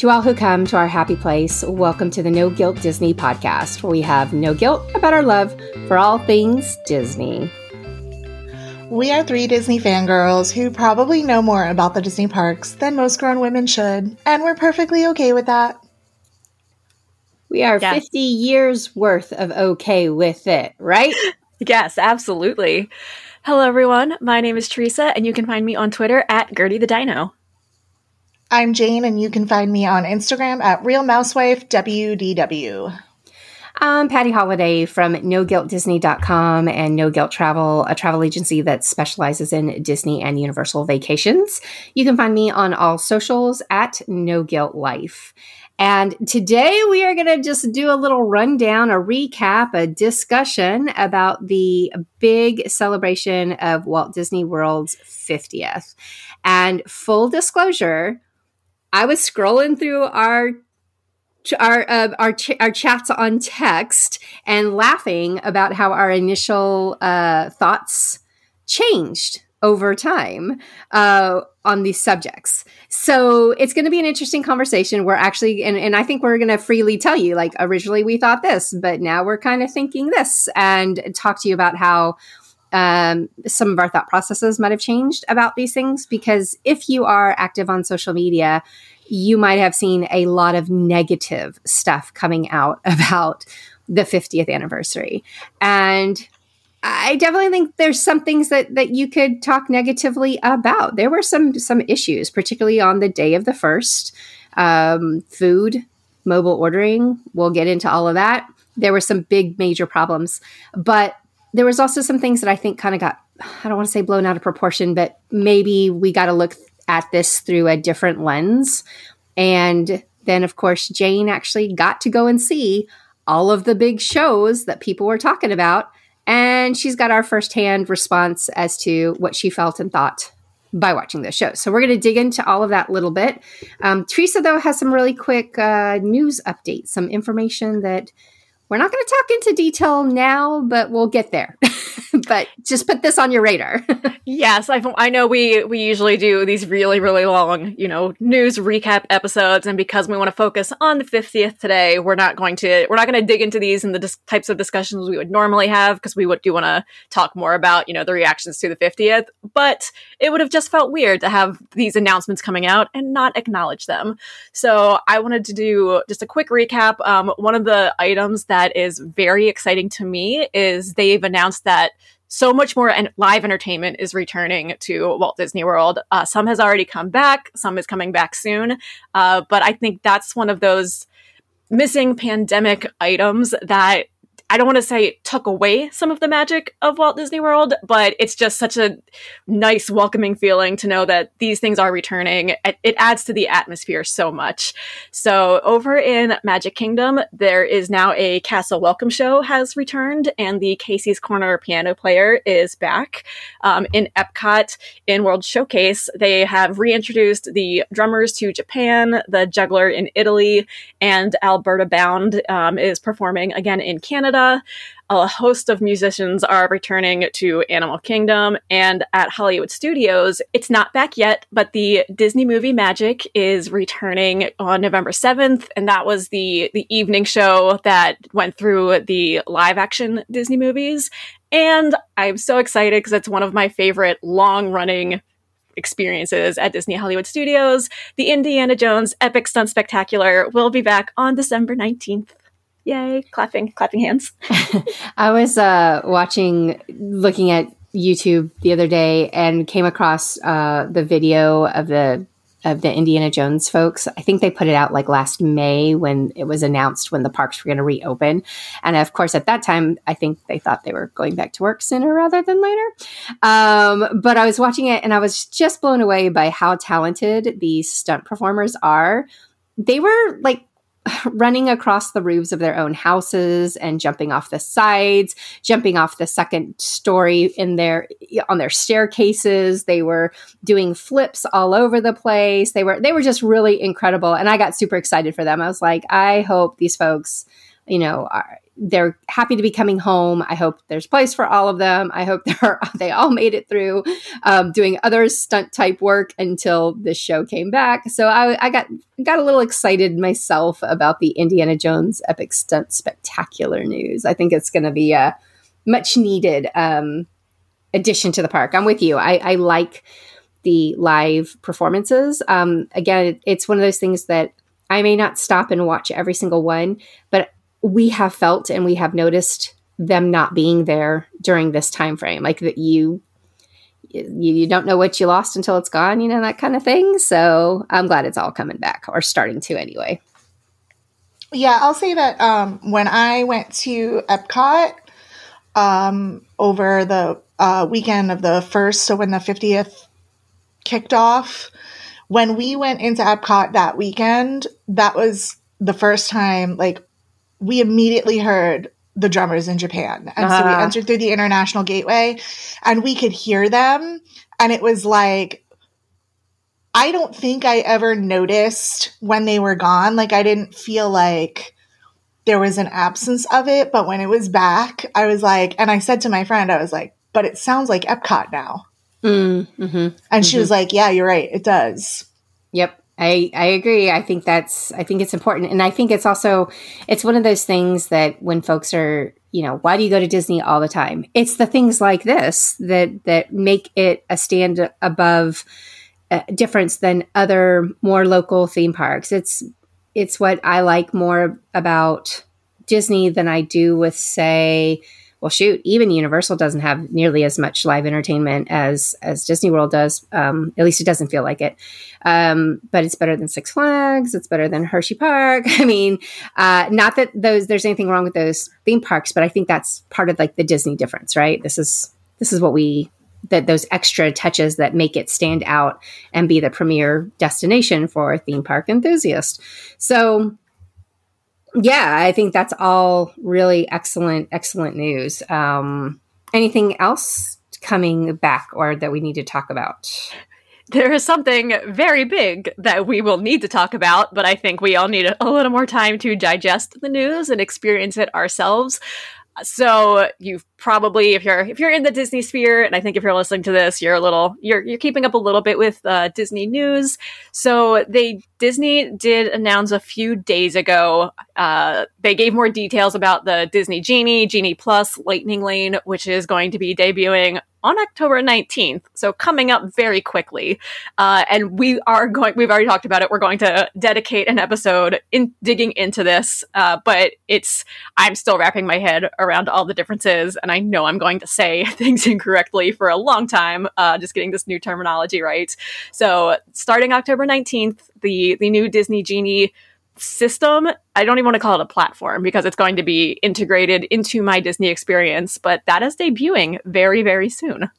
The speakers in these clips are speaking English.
To all who come to our happy place, welcome to the No Guilt Disney podcast, where we have no guilt about our love for all things Disney. We are three Disney fangirls who probably know more about the Disney parks than most grown women should, and we're perfectly okay with that. We are 50 years worth of okay with it, right? yes, absolutely. Hello, everyone. My name is Teresa, and you can find me on Twitter at Gertie the Dino. I'm Jane, and you can find me on Instagram at RealMousewifeWDW. I'm Patty Holiday from NoGuiltDisney.com and No Guilt Travel, a travel agency that specializes in Disney and Universal vacations. You can find me on all socials at No Guilt Life. And today we are going to just do a little rundown, a recap, a discussion about the big celebration of Walt Disney World's 50th. And full disclosure, I was scrolling through our our uh, our ch- our chats on text and laughing about how our initial uh, thoughts changed over time uh, on these subjects. So it's going to be an interesting conversation. We're actually, and, and I think we're going to freely tell you, like originally we thought this, but now we're kind of thinking this, and talk to you about how um, some of our thought processes might have changed about these things. Because if you are active on social media, you might have seen a lot of negative stuff coming out about the 50th anniversary. And I definitely think there's some things that that you could talk negatively about. There were some some issues, particularly on the day of the first. Um, food, mobile ordering. We'll get into all of that. There were some big major problems, but there was also some things that I think kind of got I don't want to say blown out of proportion, but maybe we got to look at this through a different lens. And then, of course, Jane actually got to go and see all of the big shows that people were talking about. And she's got our firsthand response as to what she felt and thought by watching the show. So we're going to dig into all of that a little bit. Um, Teresa, though, has some really quick uh, news updates, some information that we're not going to talk into detail now, but we'll get there. but just put this on your radar. yes, I, I know we we usually do these really really long, you know, news recap episodes, and because we want to focus on the 50th today, we're not going to we're not going to dig into these and the dis- types of discussions we would normally have because we would do want to talk more about you know the reactions to the 50th. But it would have just felt weird to have these announcements coming out and not acknowledge them. So I wanted to do just a quick recap. Um, one of the items that is very exciting to me is they've announced that so much more and live entertainment is returning to Walt Disney World. Uh, some has already come back, some is coming back soon. Uh, but I think that's one of those missing pandemic items that I don't want to say it took away some of the magic of Walt Disney World, but it's just such a nice, welcoming feeling to know that these things are returning. It, adds to the atmosphere so much. So over in Magic Kingdom, there is now a Castle Welcome Show has returned, and the Casey's Corner piano player is back. Um, in Epcot, in World Showcase, they have reintroduced the drummers to Japan, the juggler in Italy, and Alberta Bound um, is performing again in Canada a host of musicians are returning to Animal Kingdom and at Hollywood Studios. It's not back yet, but the Disney movie Magic is returning on November 7th, and that was the the evening show that went through the live action Disney movies. And I'm so excited because it's one of my favorite long running experiences at Disney Hollywood Studios. The Indiana Jones Epic Stunt Spectacular will be back on December 19th. Yay, clapping, clapping hands. I was uh, watching, looking at YouTube the other day and came across uh, the video of the of the Indiana Jones folks. I think they put it out like last May when it was announced when the parks were going to reopen. And of course, at that time, I think they thought they were going back to work sooner rather than later. Um, but I was watching it and I was just blown away by how talented these stunt performers are. They were like running across the roofs of their own houses and jumping off the sides, jumping off the second story in their on their staircases. They were doing flips all over the place. They were they were just really incredible and I got super excited for them. I was like, I hope these folks, you know, are they're happy to be coming home. I hope there's place for all of them. I hope they're they all made it through um, doing other stunt type work until this show came back. So I, I got got a little excited myself about the Indiana Jones Epic Stunt Spectacular news. I think it's going to be a much needed um, addition to the park. I'm with you. I, I like the live performances. Um, again, it's one of those things that I may not stop and watch every single one, but we have felt and we have noticed them not being there during this time frame like that you you, you don't know what you lost until it's gone you know that kind of thing. So i'm glad it's all coming back or starting to anyway. Yeah i'll say that um, when i went to epcot um, over the uh, weekend of the first so when the 50th kicked off when we went into epcot that weekend that was the first time like we immediately heard the drummers in Japan. And uh-huh. so we uh-huh. entered through the international gateway and we could hear them. And it was like, I don't think I ever noticed when they were gone. Like, I didn't feel like there was an absence of it. But when it was back, I was like, and I said to my friend, I was like, but it sounds like Epcot now. Mm, mm-hmm, and mm-hmm. she was like, yeah, you're right. It does. Yep. I, I agree. I think that's I think it's important. And I think it's also it's one of those things that when folks are, you know, why do you go to Disney all the time? It's the things like this that that make it a stand above uh, difference than other more local theme parks. It's it's what I like more about Disney than I do with say well shoot even universal doesn't have nearly as much live entertainment as as disney world does. Um, at least it doesn't feel like it. Um, but it's better than six flags. It's better than hershey park. I mean uh, not that those there's anything wrong with those theme parks but i think that's part of like the disney difference right? This is this is what we that those extra touches that make it stand out and be the premier destination for theme park enthusiasts so yeah, I think that's all really excellent, excellent news. Um, anything else coming back or that we need to talk about? There is something very big that we will need to talk about, but I think we all need a, a little more time to digest the news and experience it ourselves. So you've probably, if you're if you're in the Disney sphere, and I think if you're listening to this, you're a little you're you're keeping up a little bit with uh, Disney news. So they Disney did announce a few days ago. Uh, they gave more details about the Disney Genie, Genie Plus, Lightning Lane, which is going to be debuting on October 19th. So coming up very quickly. Uh, and we are going, we've already talked about it. We're going to dedicate an episode in digging into this. Uh, but it's, I'm still wrapping my head around all the differences. And I know I'm going to say things incorrectly for a long time, uh, just getting this new terminology right. So starting October 19th, the, the new Disney Genie system. I don't even want to call it a platform because it's going to be integrated into my Disney experience, but that is debuting very, very soon.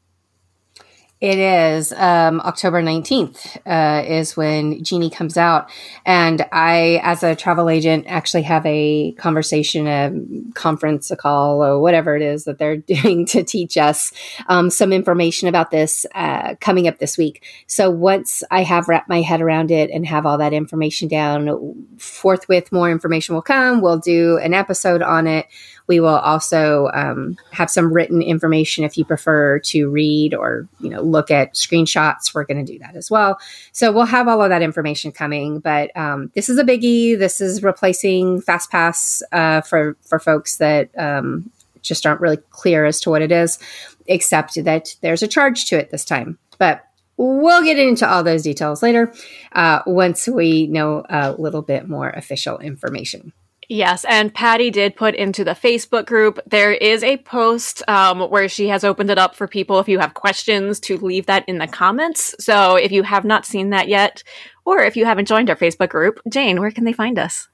It is um, October 19th uh, is when Genie comes out. And I, as a travel agent, actually have a conversation, a conference, a call, or whatever it is that they're doing to teach us um, some information about this uh, coming up this week. So once I have wrapped my head around it and have all that information down, forthwith more information will come. We'll do an episode on it we will also um, have some written information if you prefer to read or you know look at screenshots. We're going to do that as well. So we'll have all of that information coming. But um, this is a biggie. This is replacing FastPass uh, for for folks that um, just aren't really clear as to what it is, except that there's a charge to it this time. But We'll get into all those details later uh, once we know a little bit more official information. Yes, and Patty did put into the Facebook group. There is a post um, where she has opened it up for people if you have questions to leave that in the comments. So if you have not seen that yet, or if you haven't joined our Facebook group, Jane, where can they find us?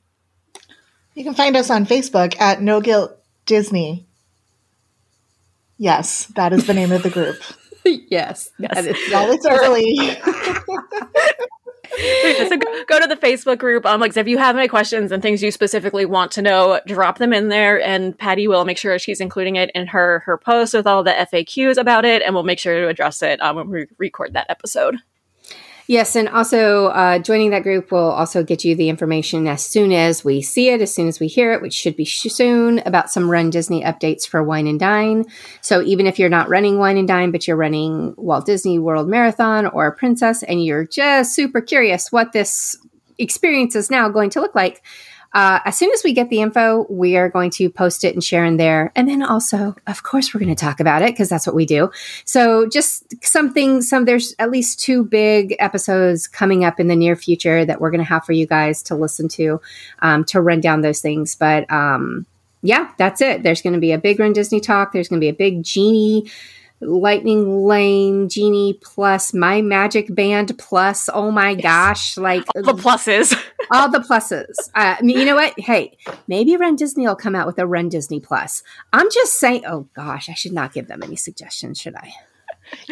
You can find us on Facebook at No Guilt Disney. Yes, that is the name of the group. yes, yes. While it's early. so go, go, to the Facebook group. Um, like if you have any questions and things you specifically want to know, drop them in there, and Patty will make sure she's including it in her her post with all the FAQs about it, and we'll make sure to address it um, when we record that episode. Yes, and also uh, joining that group will also get you the information as soon as we see it, as soon as we hear it, which should be soon, about some Run Disney updates for Wine and Dine. So even if you're not running Wine and Dine, but you're running Walt Disney World Marathon or Princess, and you're just super curious what this experience is now going to look like, uh, as soon as we get the info, we are going to post it and share in there. And then also, of course, we're going to talk about it because that's what we do. So just something, some, there's at least two big episodes coming up in the near future that we're going to have for you guys to listen to, um, to run down those things. But, um, yeah, that's it. There's going to be a big Run Disney talk. There's going to be a big Genie Lightning Lane, Genie Plus, My Magic Band Plus. Oh my yes. gosh. Like all the pluses. all the pluses. Uh, I mean, you know what? Hey, maybe Run Disney will come out with a Run Disney Plus. I'm just saying, oh gosh, I should not give them any suggestions, should I?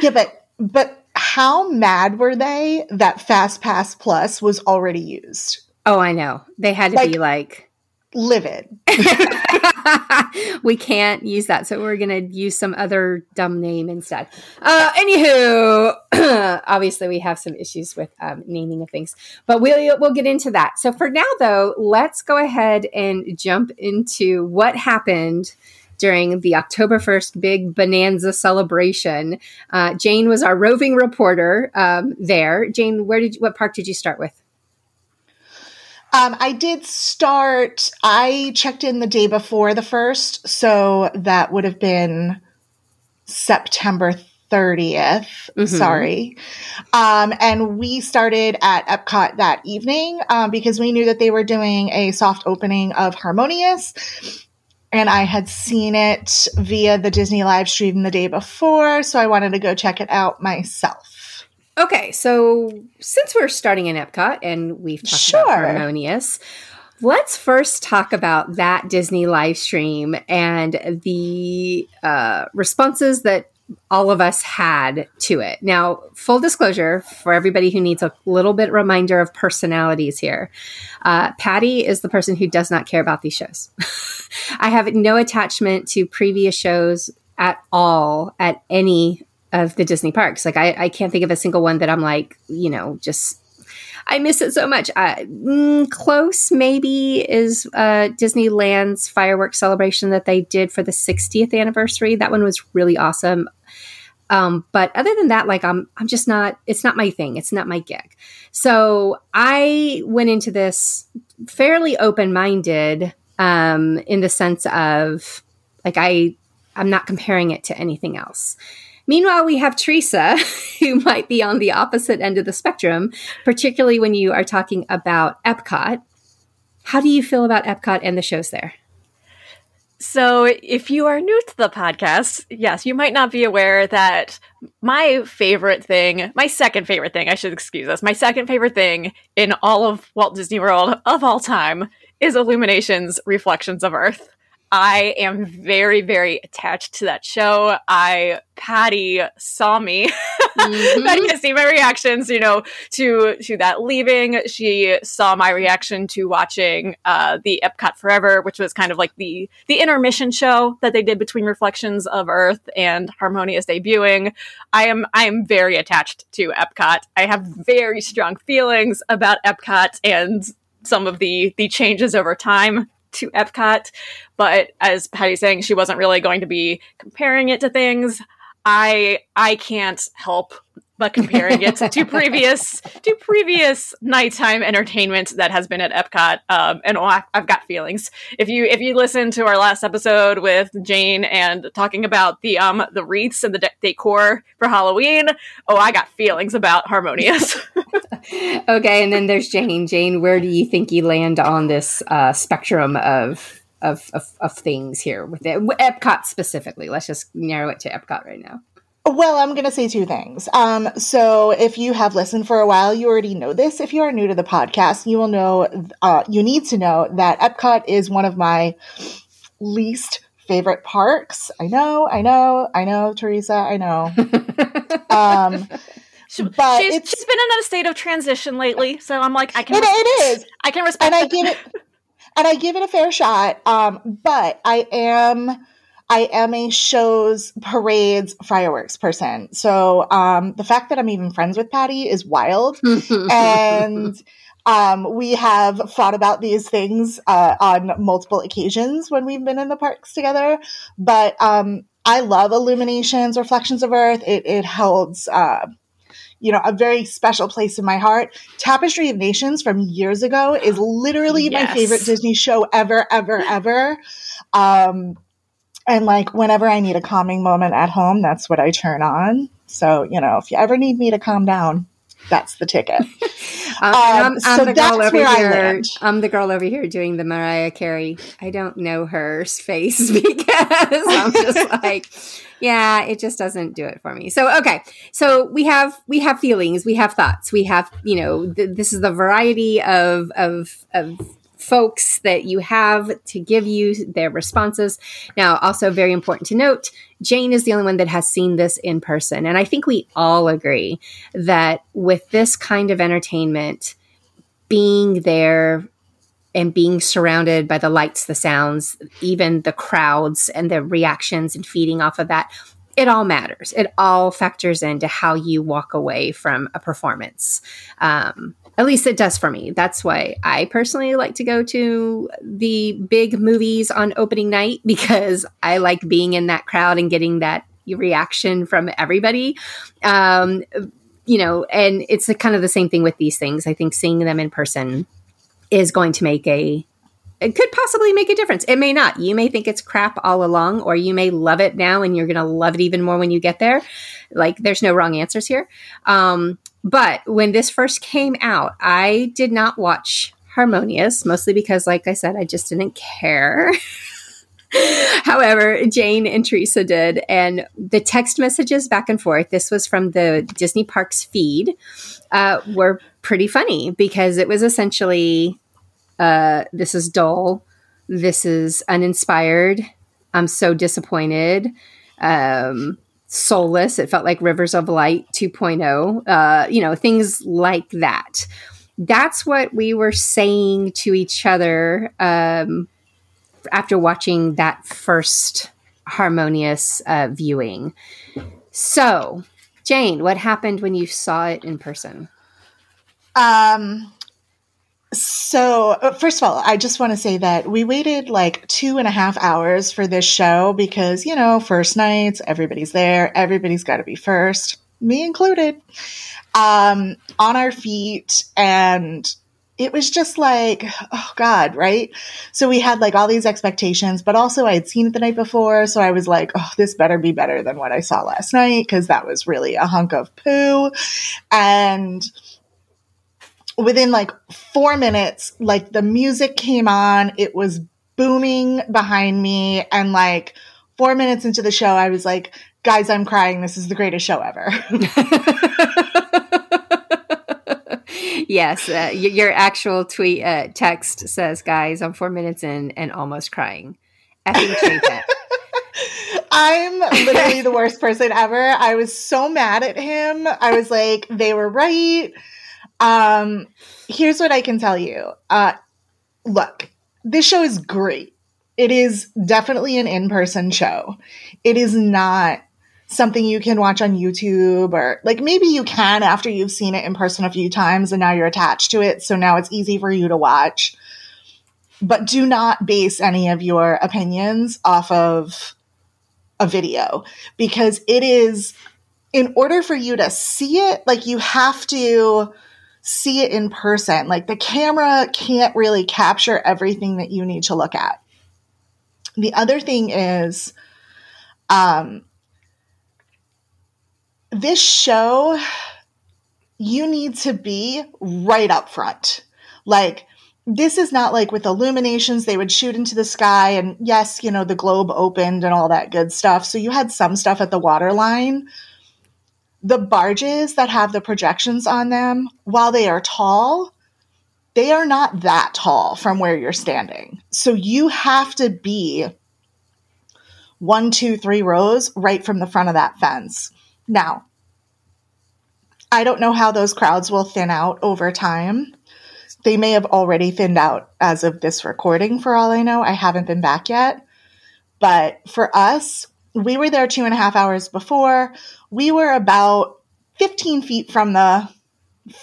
Yeah, but, but how mad were they that Fast Pass Plus was already used? Oh, I know. They had to like, be like livid. we can't use that, so we're gonna use some other dumb name instead. Uh, anywho, obviously we have some issues with um, naming of things, but we'll we'll get into that. So for now, though, let's go ahead and jump into what happened during the October 1st big bonanza celebration. Uh, Jane was our roving reporter um, there. Jane, where did you, what park did you start with? Um, I did start, I checked in the day before the first, so that would have been September 30th. Mm-hmm. Sorry. Um, and we started at Epcot that evening um, because we knew that they were doing a soft opening of Harmonious. And I had seen it via the Disney live stream the day before, so I wanted to go check it out myself. Okay, so since we're starting in Epcot and we've talked sure. about Harmonious, let's first talk about that Disney live stream and the uh, responses that all of us had to it. Now, full disclosure for everybody who needs a little bit reminder of personalities here. Uh, Patty is the person who does not care about these shows. I have no attachment to previous shows at all at any of the Disney parks. Like I, I can't think of a single one that I'm like, you know, just I miss it so much. Uh, mm, close maybe is uh, Disneyland's fireworks celebration that they did for the 60th anniversary. That one was really awesome. Um, but other than that, like I'm, I'm just not. It's not my thing. It's not my gig. So I went into this fairly open minded, um, in the sense of like I, I'm not comparing it to anything else. Meanwhile, we have Teresa, who might be on the opposite end of the spectrum, particularly when you are talking about Epcot. How do you feel about Epcot and the shows there? So, if you are new to the podcast, yes, you might not be aware that my favorite thing, my second favorite thing, I should excuse us, my second favorite thing in all of Walt Disney World of all time is Illumination's Reflections of Earth. I am very, very attached to that show. I Patty saw me. Mm-hmm. Patty has seen my reactions, you know, to to that leaving. She saw my reaction to watching uh, the Epcot Forever, which was kind of like the the intermission show that they did between Reflections of Earth and Harmonious debuting. I am I am very attached to Epcot. I have very strong feelings about Epcot and some of the the changes over time to Epcot. But as Patty's saying, she wasn't really going to be comparing it to things. I I can't help but comparing it to previous to previous nighttime entertainment that has been at Epcot. Um, and oh, I, have got feelings. If you if you listen to our last episode with Jane and talking about the um the wreaths and the de- decor for Halloween, oh, I got feelings about Harmonious. okay, and then there's Jane. Jane, where do you think you land on this uh, spectrum of of, of, of things here with it. Epcot specifically. Let's just narrow it to Epcot right now. Well, I'm going to say two things. Um, so, if you have listened for a while, you already know this. If you are new to the podcast, you will know, uh, you need to know that Epcot is one of my least favorite parks. I know, I know, I know, Teresa, I know. um, but she's, she's been in a state of transition lately, so I'm like, I can. It, it is. I can respect. And I give it, and I give it a fair shot. Um, but I am I am a shows, parades, fireworks person. So um, the fact that I'm even friends with Patty is wild. and um, we have thought about these things uh, on multiple occasions when we've been in the parks together. But um, I love Illuminations, Reflections of Earth. It, it holds. Uh, you know, a very special place in my heart. Tapestry of Nations from years ago is literally yes. my favorite Disney show ever, ever, ever. Um, and like whenever I need a calming moment at home, that's what I turn on. So, you know, if you ever need me to calm down, that's the ticket. um, I'm, I'm so the girl over here. I'm the girl over here doing the Mariah Carey. I don't know her face because I'm just like, yeah, it just doesn't do it for me. So okay, so we have we have feelings, we have thoughts, we have you know th- this is the variety of of of folks that you have to give you their responses. Now, also very important to note, Jane is the only one that has seen this in person. And I think we all agree that with this kind of entertainment, being there and being surrounded by the lights, the sounds, even the crowds and the reactions and feeding off of that, it all matters. It all factors into how you walk away from a performance. Um, at least it does for me. That's why I personally like to go to the big movies on opening night because I like being in that crowd and getting that reaction from everybody. Um, you know, and it's a, kind of the same thing with these things. I think seeing them in person is going to make a it could possibly make a difference. It may not. You may think it's crap all along, or you may love it now and you're going to love it even more when you get there. Like, there's no wrong answers here. Um, but when this first came out, I did not watch Harmonious, mostly because, like I said, I just didn't care. However, Jane and Teresa did, and the text messages back and forth, this was from the Disney Parks feed, uh, were pretty funny because it was essentially uh, this is dull, this is uninspired, I'm so disappointed. Um, soulless. It felt like Rivers of Light 2.0, uh, you know, things like that. That's what we were saying to each other um, after watching that first harmonious uh, viewing. So, Jane, what happened when you saw it in person? Um, so, uh, first of all, I just want to say that we waited like two and a half hours for this show because, you know, first nights, everybody's there, everybody's got to be first, me included, um, on our feet. And it was just like, oh God, right? So we had like all these expectations, but also I had seen it the night before. So I was like, oh, this better be better than what I saw last night because that was really a hunk of poo. And, within like four minutes, like the music came on, it was booming behind me. And like four minutes into the show, I was like, guys, I'm crying. This is the greatest show ever. yes, uh, your actual tweet uh, text says, "Guys, I'm four minutes in and almost crying." Effing I'm literally the worst person ever. I was so mad at him. I was like, they were right. Um, here's what I can tell you. Uh, look, this show is great. It is definitely an in person show. It is not something you can watch on YouTube or like maybe you can after you've seen it in person a few times and now you're attached to it. So now it's easy for you to watch. But do not base any of your opinions off of a video because it is, in order for you to see it, like you have to see it in person. Like the camera can't really capture everything that you need to look at. The other thing is, um, this show, you need to be right up front. Like, this is not like with illuminations, they would shoot into the sky, and yes, you know, the globe opened and all that good stuff. So you had some stuff at the waterline, the barges that have the projections on them, while they are tall, they are not that tall from where you're standing. So you have to be one, two, three rows right from the front of that fence. Now, I don't know how those crowds will thin out over time. They may have already thinned out as of this recording, for all I know. I haven't been back yet. But for us, we were there two and a half hours before. We were about 15 feet from the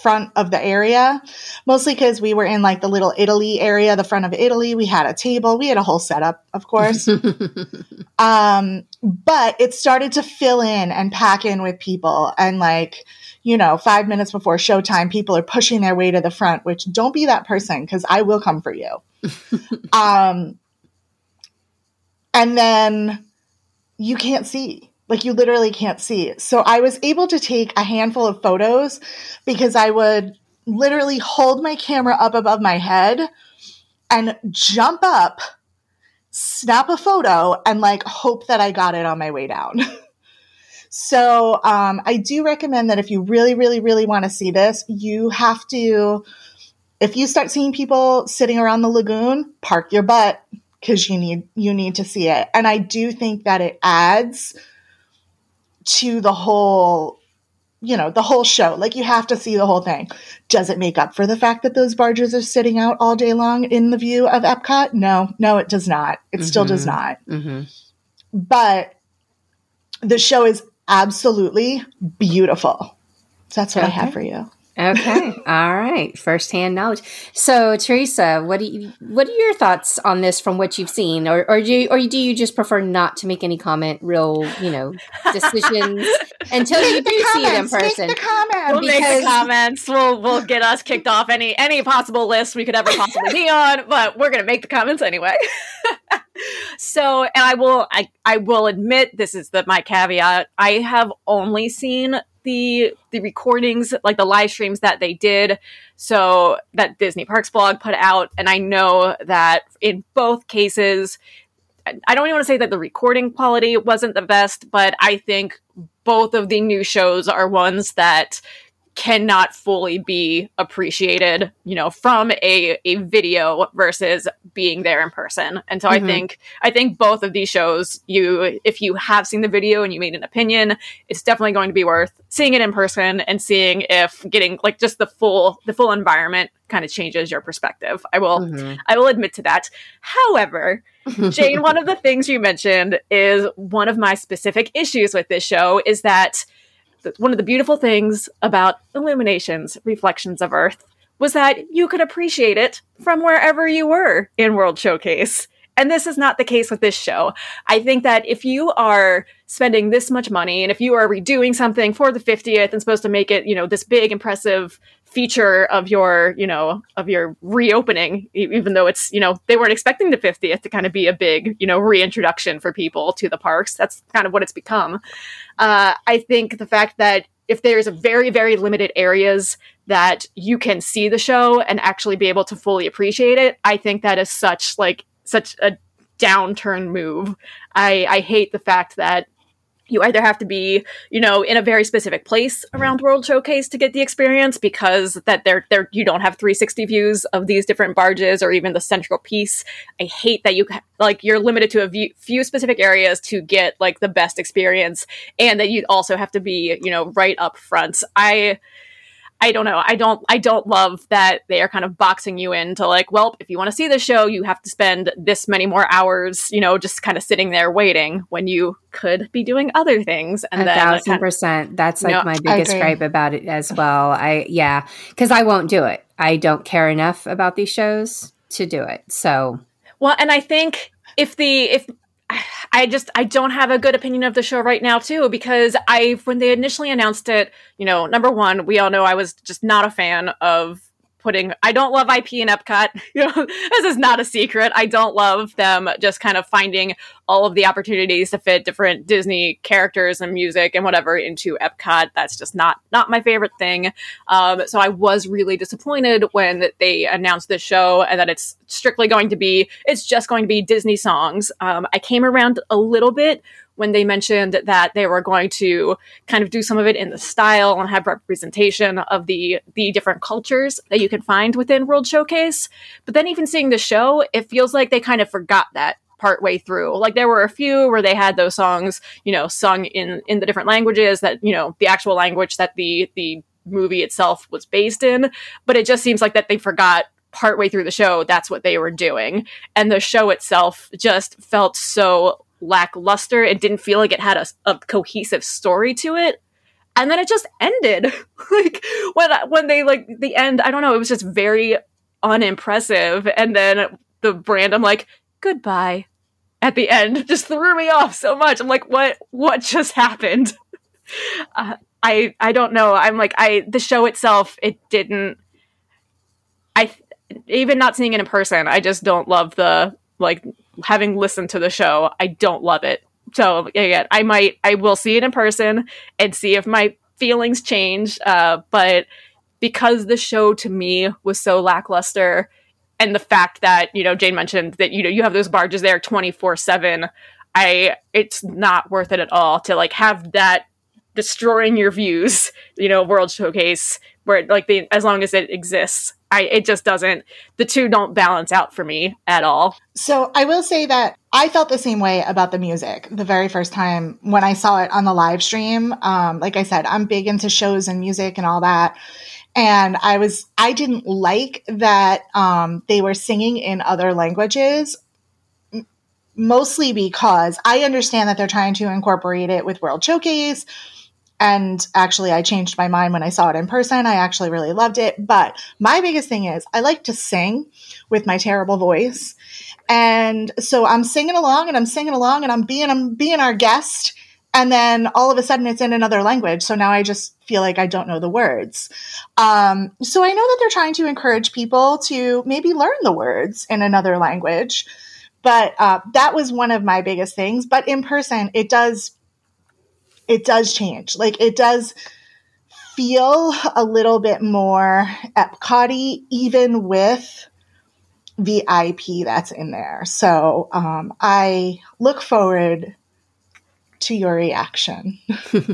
front of the area, mostly because we were in like the little Italy area, the front of Italy. We had a table, we had a whole setup, of course. um, but it started to fill in and pack in with people. And like, you know, five minutes before showtime, people are pushing their way to the front, which don't be that person because I will come for you. um, and then you can't see. Like you literally can't see. So I was able to take a handful of photos because I would literally hold my camera up above my head and jump up, snap a photo, and like hope that I got it on my way down. so um, I do recommend that if you really, really, really want to see this, you have to. If you start seeing people sitting around the lagoon, park your butt because you need you need to see it. And I do think that it adds to the whole you know the whole show like you have to see the whole thing does it make up for the fact that those barges are sitting out all day long in the view of epcot no no it does not it mm-hmm. still does mm-hmm. not mm-hmm. but the show is absolutely beautiful so that's what okay. i have for you okay. All right. Firsthand knowledge. So, Teresa, what do you what are your thoughts on this from what you've seen, or or do you, or do you just prefer not to make any comment, real you know decisions until you do see it in person? Make the comments. We'll because- make the comments. We'll we'll get us kicked off any any possible list we could ever possibly be on, but we're gonna make the comments anyway. so, and I will I I will admit this is the my caveat. I have only seen the the recordings, like the live streams that they did, so that Disney Parks blog put out, and I know that in both cases, I don't even want to say that the recording quality wasn't the best, but I think both of the new shows are ones that cannot fully be appreciated, you know, from a, a video versus being there in person. And so mm-hmm. I think I think both of these shows, you if you have seen the video and you made an opinion, it's definitely going to be worth seeing it in person and seeing if getting like just the full the full environment kind of changes your perspective. I will mm-hmm. I will admit to that. However, Jane, one of the things you mentioned is one of my specific issues with this show is that one of the beautiful things about Illuminations Reflections of Earth was that you could appreciate it from wherever you were in World Showcase. And this is not the case with this show. I think that if you are spending this much money and if you are redoing something for the 50th and supposed to make it, you know, this big, impressive feature of your, you know, of your reopening, even though it's, you know, they weren't expecting the 50th to kind of be a big, you know, reintroduction for people to the parks. That's kind of what it's become. Uh, I think the fact that if there's a very, very limited areas that you can see the show and actually be able to fully appreciate it, I think that is such like such a downturn move. I, I hate the fact that you either have to be, you know, in a very specific place around World Showcase to get the experience because that there there you don't have 360 views of these different barges or even the central piece. I hate that you like you're limited to a view, few specific areas to get like the best experience and that you also have to be, you know, right up front. I I don't know. I don't I don't love that they are kind of boxing you into like, well, if you want to see the show, you have to spend this many more hours, you know, just kind of sitting there waiting when you could be doing other things. And a thousand kind of, percent. That's like know, my biggest gripe about it as well. I yeah, because I won't do it. I don't care enough about these shows to do it. So well, and I think if the if I just I don't have a good opinion of the show right now too because I when they initially announced it, you know, number one, we all know I was just not a fan of putting I don't love IP in Epcot. You know, this is not a secret. I don't love them just kind of finding all of the opportunities to fit different Disney characters and music and whatever into Epcot. That's just not not my favorite thing. Um, so I was really disappointed when they announced this show and that it's strictly going to be it's just going to be Disney songs. Um, I came around a little bit when they mentioned that they were going to kind of do some of it in the style and have representation of the the different cultures that you can find within World Showcase. But then even seeing the show, it feels like they kind of forgot that part way through. Like there were a few where they had those songs, you know, sung in in the different languages that, you know, the actual language that the the movie itself was based in, but it just seems like that they forgot partway through the show, that's what they were doing. And the show itself just felt so lackluster. It didn't feel like it had a, a cohesive story to it. And then it just ended. like when when they like the end, I don't know, it was just very unimpressive. And then the brand, I'm like, goodbye at the end just threw me off so much. I'm like, what what just happened? Uh, I I don't know. I'm like I the show itself it didn't I even not seeing it in person, I just don't love the like having listened to the show, I don't love it. So again, I might I will see it in person and see if my feelings change. Uh, but because the show to me was so lackluster, and the fact that you know Jane mentioned that you know you have those barges there twenty four seven, I it's not worth it at all to like have that destroying your views. You know, World Showcase where like the as long as it exists I it just doesn't the two don't balance out for me at all. So I will say that I felt the same way about the music the very first time when I saw it on the live stream. Um, like I said, I'm big into shows and music and all that. And I was I didn't like that um, they were singing in other languages mostly because I understand that they're trying to incorporate it with World Showcase and actually, I changed my mind when I saw it in person. I actually really loved it. But my biggest thing is I like to sing with my terrible voice. And so I'm singing along and I'm singing along and I'm being, I'm being our guest. And then all of a sudden it's in another language. So now I just feel like I don't know the words. Um, so I know that they're trying to encourage people to maybe learn the words in another language. But uh, that was one of my biggest things. But in person, it does it does change. Like it does feel a little bit more Epcot even with the IP that's in there. So um, I look forward to your reaction.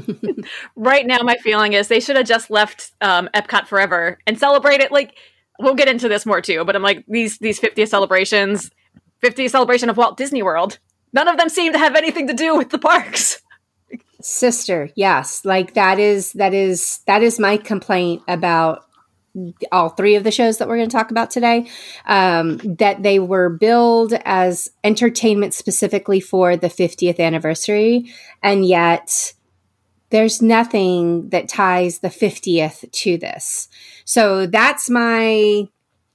right now, my feeling is they should have just left um, Epcot forever and celebrate it. Like we'll get into this more too, but I'm like these these 50th celebrations, 50th celebration of Walt Disney World. None of them seem to have anything to do with the parks. Sister, yes. Like that is that is that is my complaint about all three of the shows that we're going to talk about today um, that they were billed as entertainment specifically for the 50th anniversary and yet there's nothing that ties the 50th to this. So that's my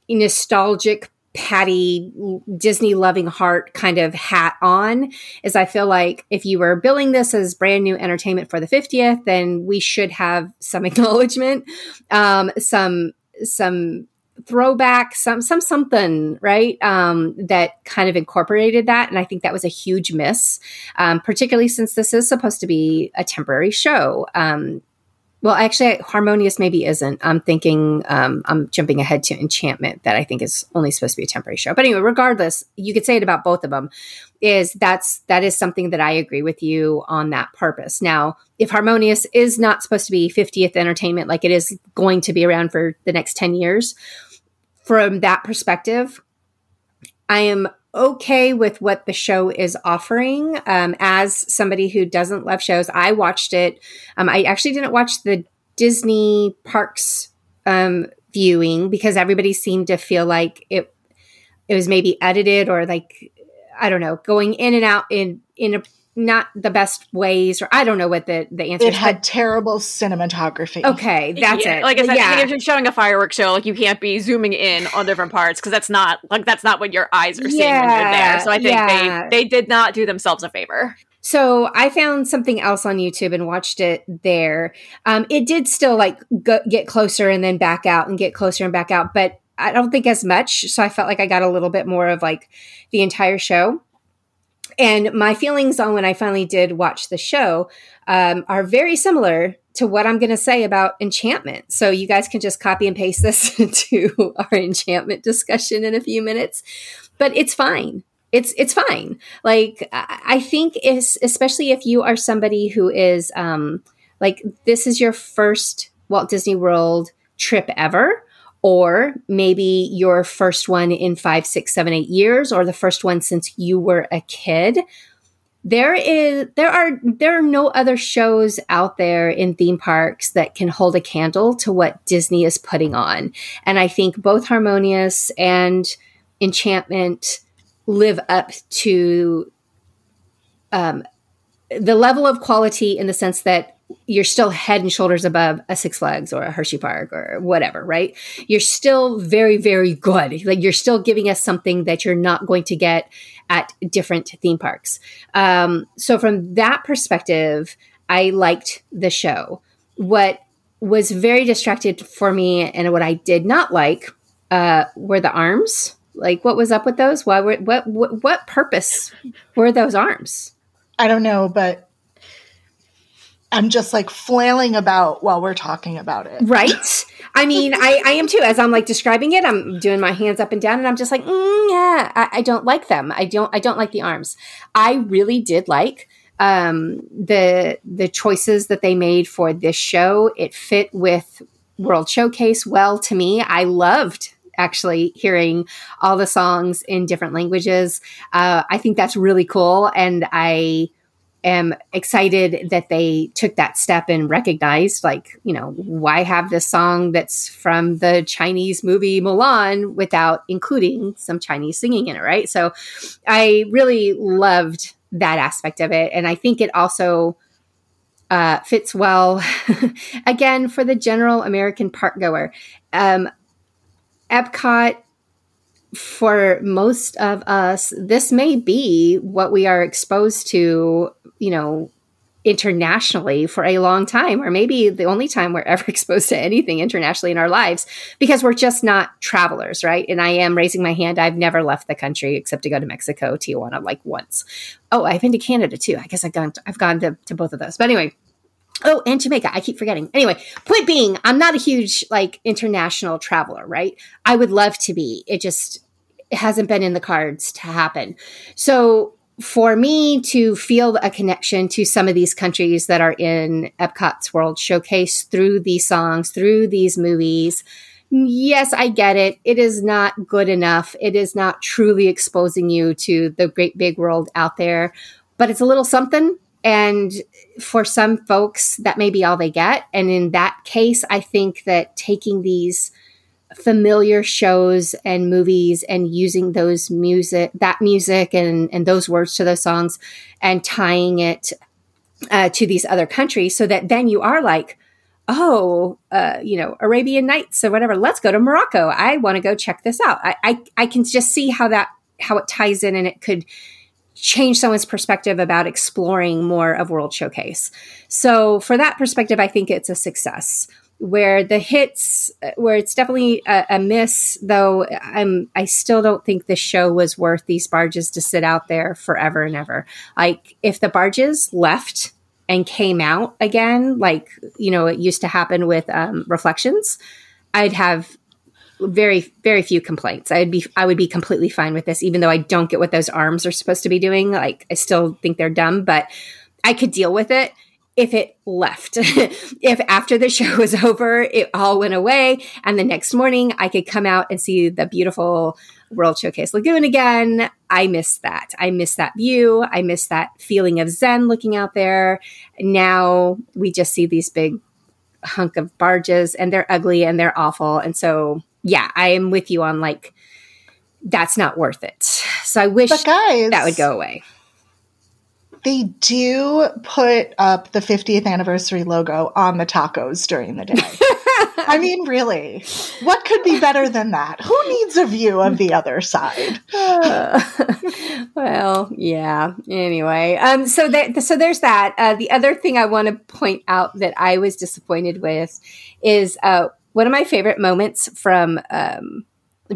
nostalgic Patty Disney loving heart kind of hat on is I feel like if you were billing this as brand new entertainment for the 50th, then we should have some acknowledgement, um, some, some throwback, some, some something, right? Um, that kind of incorporated that. And I think that was a huge miss, um, particularly since this is supposed to be a temporary show. Um, well, actually, Harmonious maybe isn't. I'm thinking um, I'm jumping ahead to Enchantment, that I think is only supposed to be a temporary show. But anyway, regardless, you could say it about both of them. Is that's that is something that I agree with you on that purpose. Now, if Harmonious is not supposed to be 50th entertainment, like it is going to be around for the next 10 years, from that perspective, I am okay with what the show is offering. Um, as somebody who doesn't love shows, I watched it. Um, I actually didn't watch the Disney parks um, viewing because everybody seemed to feel like it it was maybe edited or like I don't know, going in and out in in a not the best ways, or I don't know what the the answer. It had terrible cinematography. Okay, that's yeah, it. Like I said, yeah. if you're showing a fireworks show, like you can't be zooming in on different parts because that's not like that's not what your eyes are seeing yeah, when you're there. So I think yeah. they they did not do themselves a favor. So I found something else on YouTube and watched it there. Um, it did still like go, get closer and then back out and get closer and back out, but I don't think as much. So I felt like I got a little bit more of like the entire show. And my feelings on when I finally did watch the show um, are very similar to what I'm going to say about enchantment. So you guys can just copy and paste this into our enchantment discussion in a few minutes. But it's fine. It's it's fine. Like I think is especially if you are somebody who is um, like this is your first Walt Disney World trip ever or maybe your first one in five, six, seven, eight years, or the first one since you were a kid. there is there are there are no other shows out there in theme parks that can hold a candle to what Disney is putting on. And I think both Harmonious and Enchantment live up to um, the level of quality in the sense that you're still head and shoulders above a Six Flags or a Hershey Park or whatever, right? You're still very, very good. Like you're still giving us something that you're not going to get at different theme parks. Um, so from that perspective, I liked the show. What was very distracted for me and what I did not like uh, were the arms. Like, what was up with those? Why were, what, what what purpose were those arms? I don't know, but I'm just like flailing about while we're talking about it. Right? I mean, I, I am too. As I'm like describing it, I'm doing my hands up and down, and I'm just like, mm, yeah, I, I, don't like them. I don't. I don't like the arms. I really did like um, the the choices that they made for this show. It fit with World Showcase well to me. I loved actually hearing all the songs in different languages. Uh, I think that's really cool, and I am excited that they took that step and recognized like you know why have this song that's from the chinese movie mulan without including some chinese singing in it right? So i really loved that aspect of it. And i think it also uh, fits well again for the general american park goer. Um, epcot for most of us, this may be what we are exposed to, you know, internationally for a long time, or maybe the only time we're ever exposed to anything internationally in our lives because we're just not travelers, right? And I am raising my hand. I've never left the country except to go to Mexico, Tijuana, like once. Oh, I've been to Canada too. I guess I've gone. To, I've gone to, to both of those. But anyway, Oh, and Jamaica. I keep forgetting. Anyway, point being, I'm not a huge like international traveler, right? I would love to be. It just it hasn't been in the cards to happen. So for me to feel a connection to some of these countries that are in Epcot's World Showcase through these songs, through these movies, yes, I get it. It is not good enough. It is not truly exposing you to the great big world out there, but it's a little something. And for some folks, that may be all they get. And in that case, I think that taking these familiar shows and movies and using those music, that music and, and those words to those songs and tying it uh, to these other countries so that then you are like, oh, uh, you know, Arabian Nights or whatever, let's go to Morocco. I want to go check this out. I, I, I can just see how that, how it ties in and it could change someone's perspective about exploring more of World Showcase. So for that perspective, I think it's a success where the hits where it's definitely a, a, miss though i'm i still don't think the show was worth these barges to sit out there forever and ever. Like if the barges left and came out again like you know it used to happen with um, reflections i'd have very very few complaints. I'd be i would be completely fine with this even though i don't get what those arms are supposed to be doing. Like i still think they're dumb but i could deal with it if it left. if after the show was over, it all went away, and the next morning I could come out and see the beautiful World Showcase Lagoon again. I miss that. I miss that view. I miss that feeling of Zen looking out there. Now we just see these big hunk of barges, and they're ugly and they're awful. And so, yeah, I am with you on like, that's not worth it. So I wish guys, that would go away they do put up the 50th anniversary logo on the tacos during the day. I mean, really, what could be better than that? Who needs a view of the other side? Uh, well, yeah. Anyway, um, so that so there's that. Uh, the other thing I want to point out that I was disappointed with is uh, one of my favorite moments from um,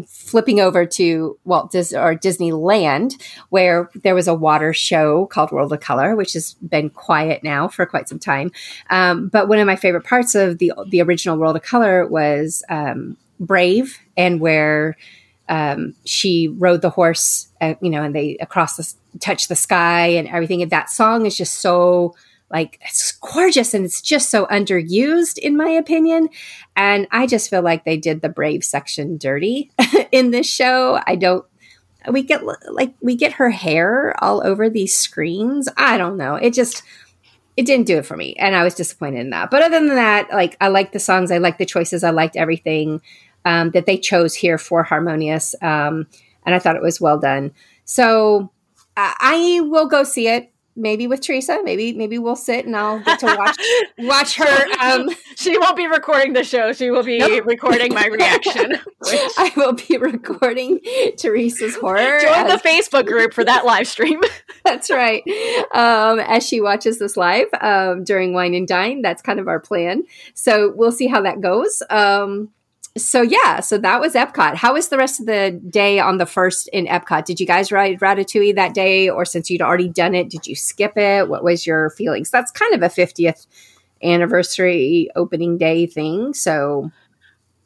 flipping over to Walt Disney or Disneyland, where there was a water show called World of Color, which has been quiet now for quite some time. Um, but one of my favorite parts of the the original World of Color was um, Brave, and where um, she rode the horse, uh, you know, and they across the touch the sky and everything. And that song is just so like it's gorgeous and it's just so underused in my opinion and i just feel like they did the brave section dirty in this show i don't we get like we get her hair all over these screens. I don't know. It just it didn't do it for me, and I was disappointed in that. But other than that, like I liked the songs, I liked the choices, I liked everything um, that they chose here for Harmonious, um, and I thought it was well done. So I will go see it maybe with Teresa. Maybe maybe we'll sit and I'll get to watch watch her. Um, she won't be recording the show. She will be nope. recording my reaction. Which... I will be recording Teresa's horror. Join as... the Facebook group for that live stream. that's right. Um, as she watches this live um, during Wine and Dine, that's kind of our plan. So we'll see how that goes. Um, so yeah, so that was Epcot. How was the rest of the day on the first in Epcot? Did you guys ride Ratatouille that day, or since you'd already done it, did you skip it? What was your feelings? That's kind of a 50th anniversary opening day thing. So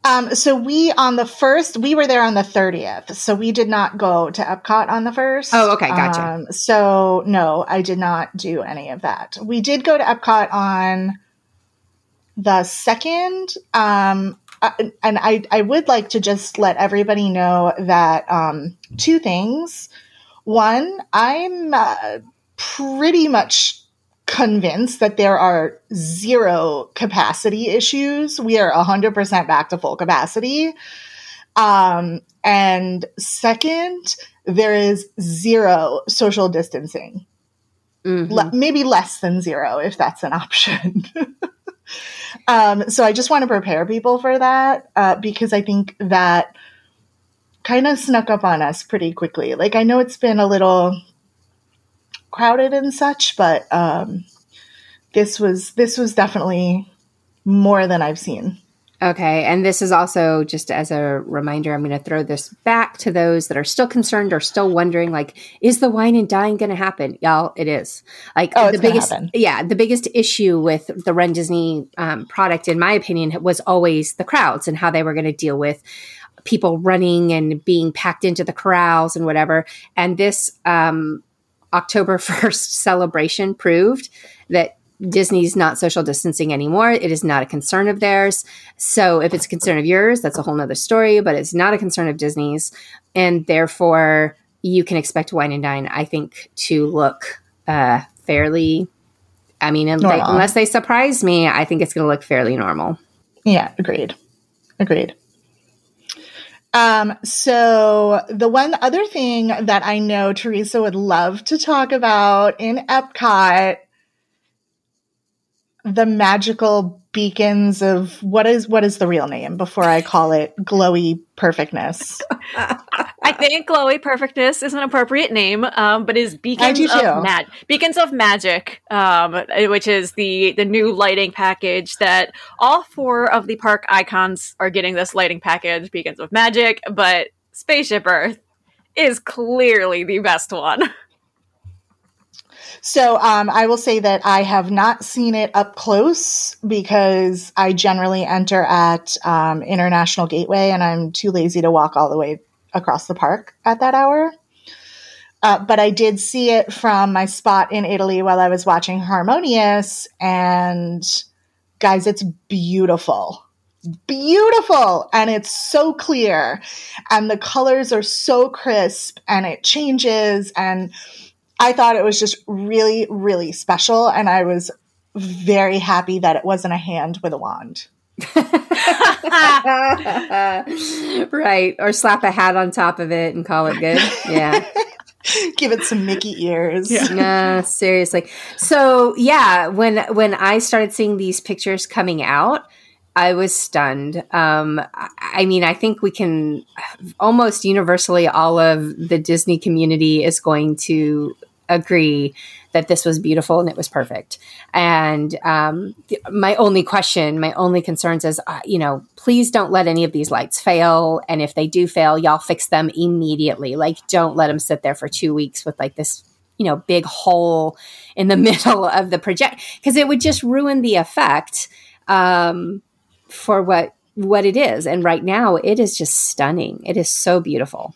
um, so we on the first, we were there on the 30th. So we did not go to Epcot on the first. Oh, okay, gotcha. Um, so no, I did not do any of that. We did go to Epcot on the second. Um, and I, I would like to just let everybody know that um, two things. One, I'm uh, pretty much convinced that there are zero capacity issues. We are 100% back to full capacity. Um, and second, there is zero social distancing. Mm-hmm. Le- maybe less than zero if that's an option. Um, so I just want to prepare people for that uh, because I think that kind of snuck up on us pretty quickly. Like I know it's been a little crowded and such, but um, this was this was definitely more than I've seen. Okay. And this is also just as a reminder, I'm going to throw this back to those that are still concerned or still wondering, like, is the wine and dine going to happen? Y'all, it is. Like, oh, the biggest, yeah, the biggest issue with the Run Disney um, product, in my opinion, was always the crowds and how they were going to deal with people running and being packed into the corrals and whatever. And this um, October 1st celebration proved that Disney's not social distancing anymore. It is not a concern of theirs. So if it's a concern of yours, that's a whole nother story, but it's not a concern of Disney's. And therefore, you can expect Wine and Dine, I think, to look uh, fairly. I mean, they, unless they surprise me, I think it's going to look fairly normal. Yeah, agreed. Agreed. Um, so the one other thing that I know Teresa would love to talk about in Epcot the magical beacons of what is what is the real name before I call it glowy perfectness. I think glowy perfectness is an appropriate name, um, but is beacons of mag- beacons of magic, um, which is the the new lighting package that all four of the park icons are getting this lighting package, beacons of magic, but Spaceship Earth is clearly the best one. So um, I will say that I have not seen it up close because I generally enter at um, International Gateway and I'm too lazy to walk all the way across the park at that hour. Uh, but I did see it from my spot in Italy while I was watching Harmonious. And guys, it's beautiful. Beautiful. And it's so clear. And the colors are so crisp and it changes. And I thought it was just really, really special. And I was very happy that it wasn't a hand with a wand. right. Or slap a hat on top of it and call it good. Yeah. Give it some Mickey ears. Yeah. No, seriously. So yeah, when when I started seeing these pictures coming out, I was stunned. Um, I mean, I think we can almost universally, all of the Disney community is going to agree that this was beautiful and it was perfect. And um, my only question, my only concerns is, uh, you know, please don't let any of these lights fail. And if they do fail, y'all fix them immediately. Like, don't let them sit there for two weeks with like this, you know, big hole in the middle of the project because it would just ruin the effect um, for what what it is. And right now, it is just stunning. It is so beautiful.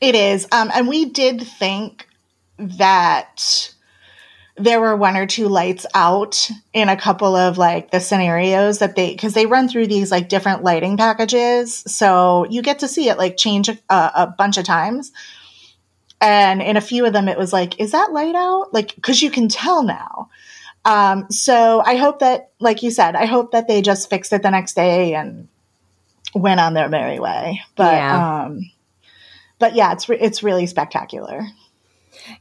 It is. Um, and we did think that there were one or two lights out in a couple of like the scenarios that they because they run through these like different lighting packages so you get to see it like change a, a bunch of times and in a few of them it was like is that light out like because you can tell now um, so i hope that like you said i hope that they just fixed it the next day and went on their merry way but yeah. um but yeah it's re- it's really spectacular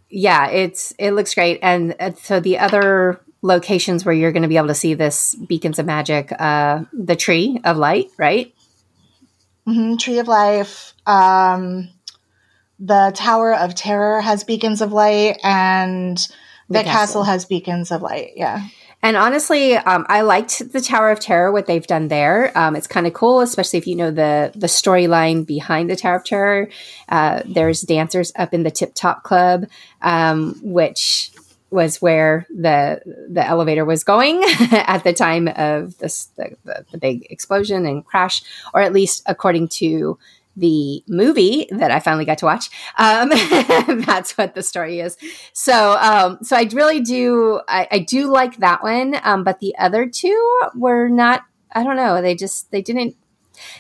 yeah, it's it looks great, and uh, so the other locations where you're going to be able to see this beacons of magic, uh, the tree of light, right? Mm-hmm, tree of life. Um, the Tower of Terror has beacons of light, and the, the castle. castle has beacons of light. Yeah. And honestly, um, I liked the Tower of Terror, what they've done there. Um, it's kind of cool, especially if you know the the storyline behind the Tower of Terror. Uh, there's dancers up in the Tip Top Club, um, which was where the the elevator was going at the time of this the, the, the big explosion and crash, or at least according to the movie that I finally got to watch. Um, that's what the story is. So, um, so I really do, I, I do like that one. Um, but the other two were not, I don't know. They just, they didn't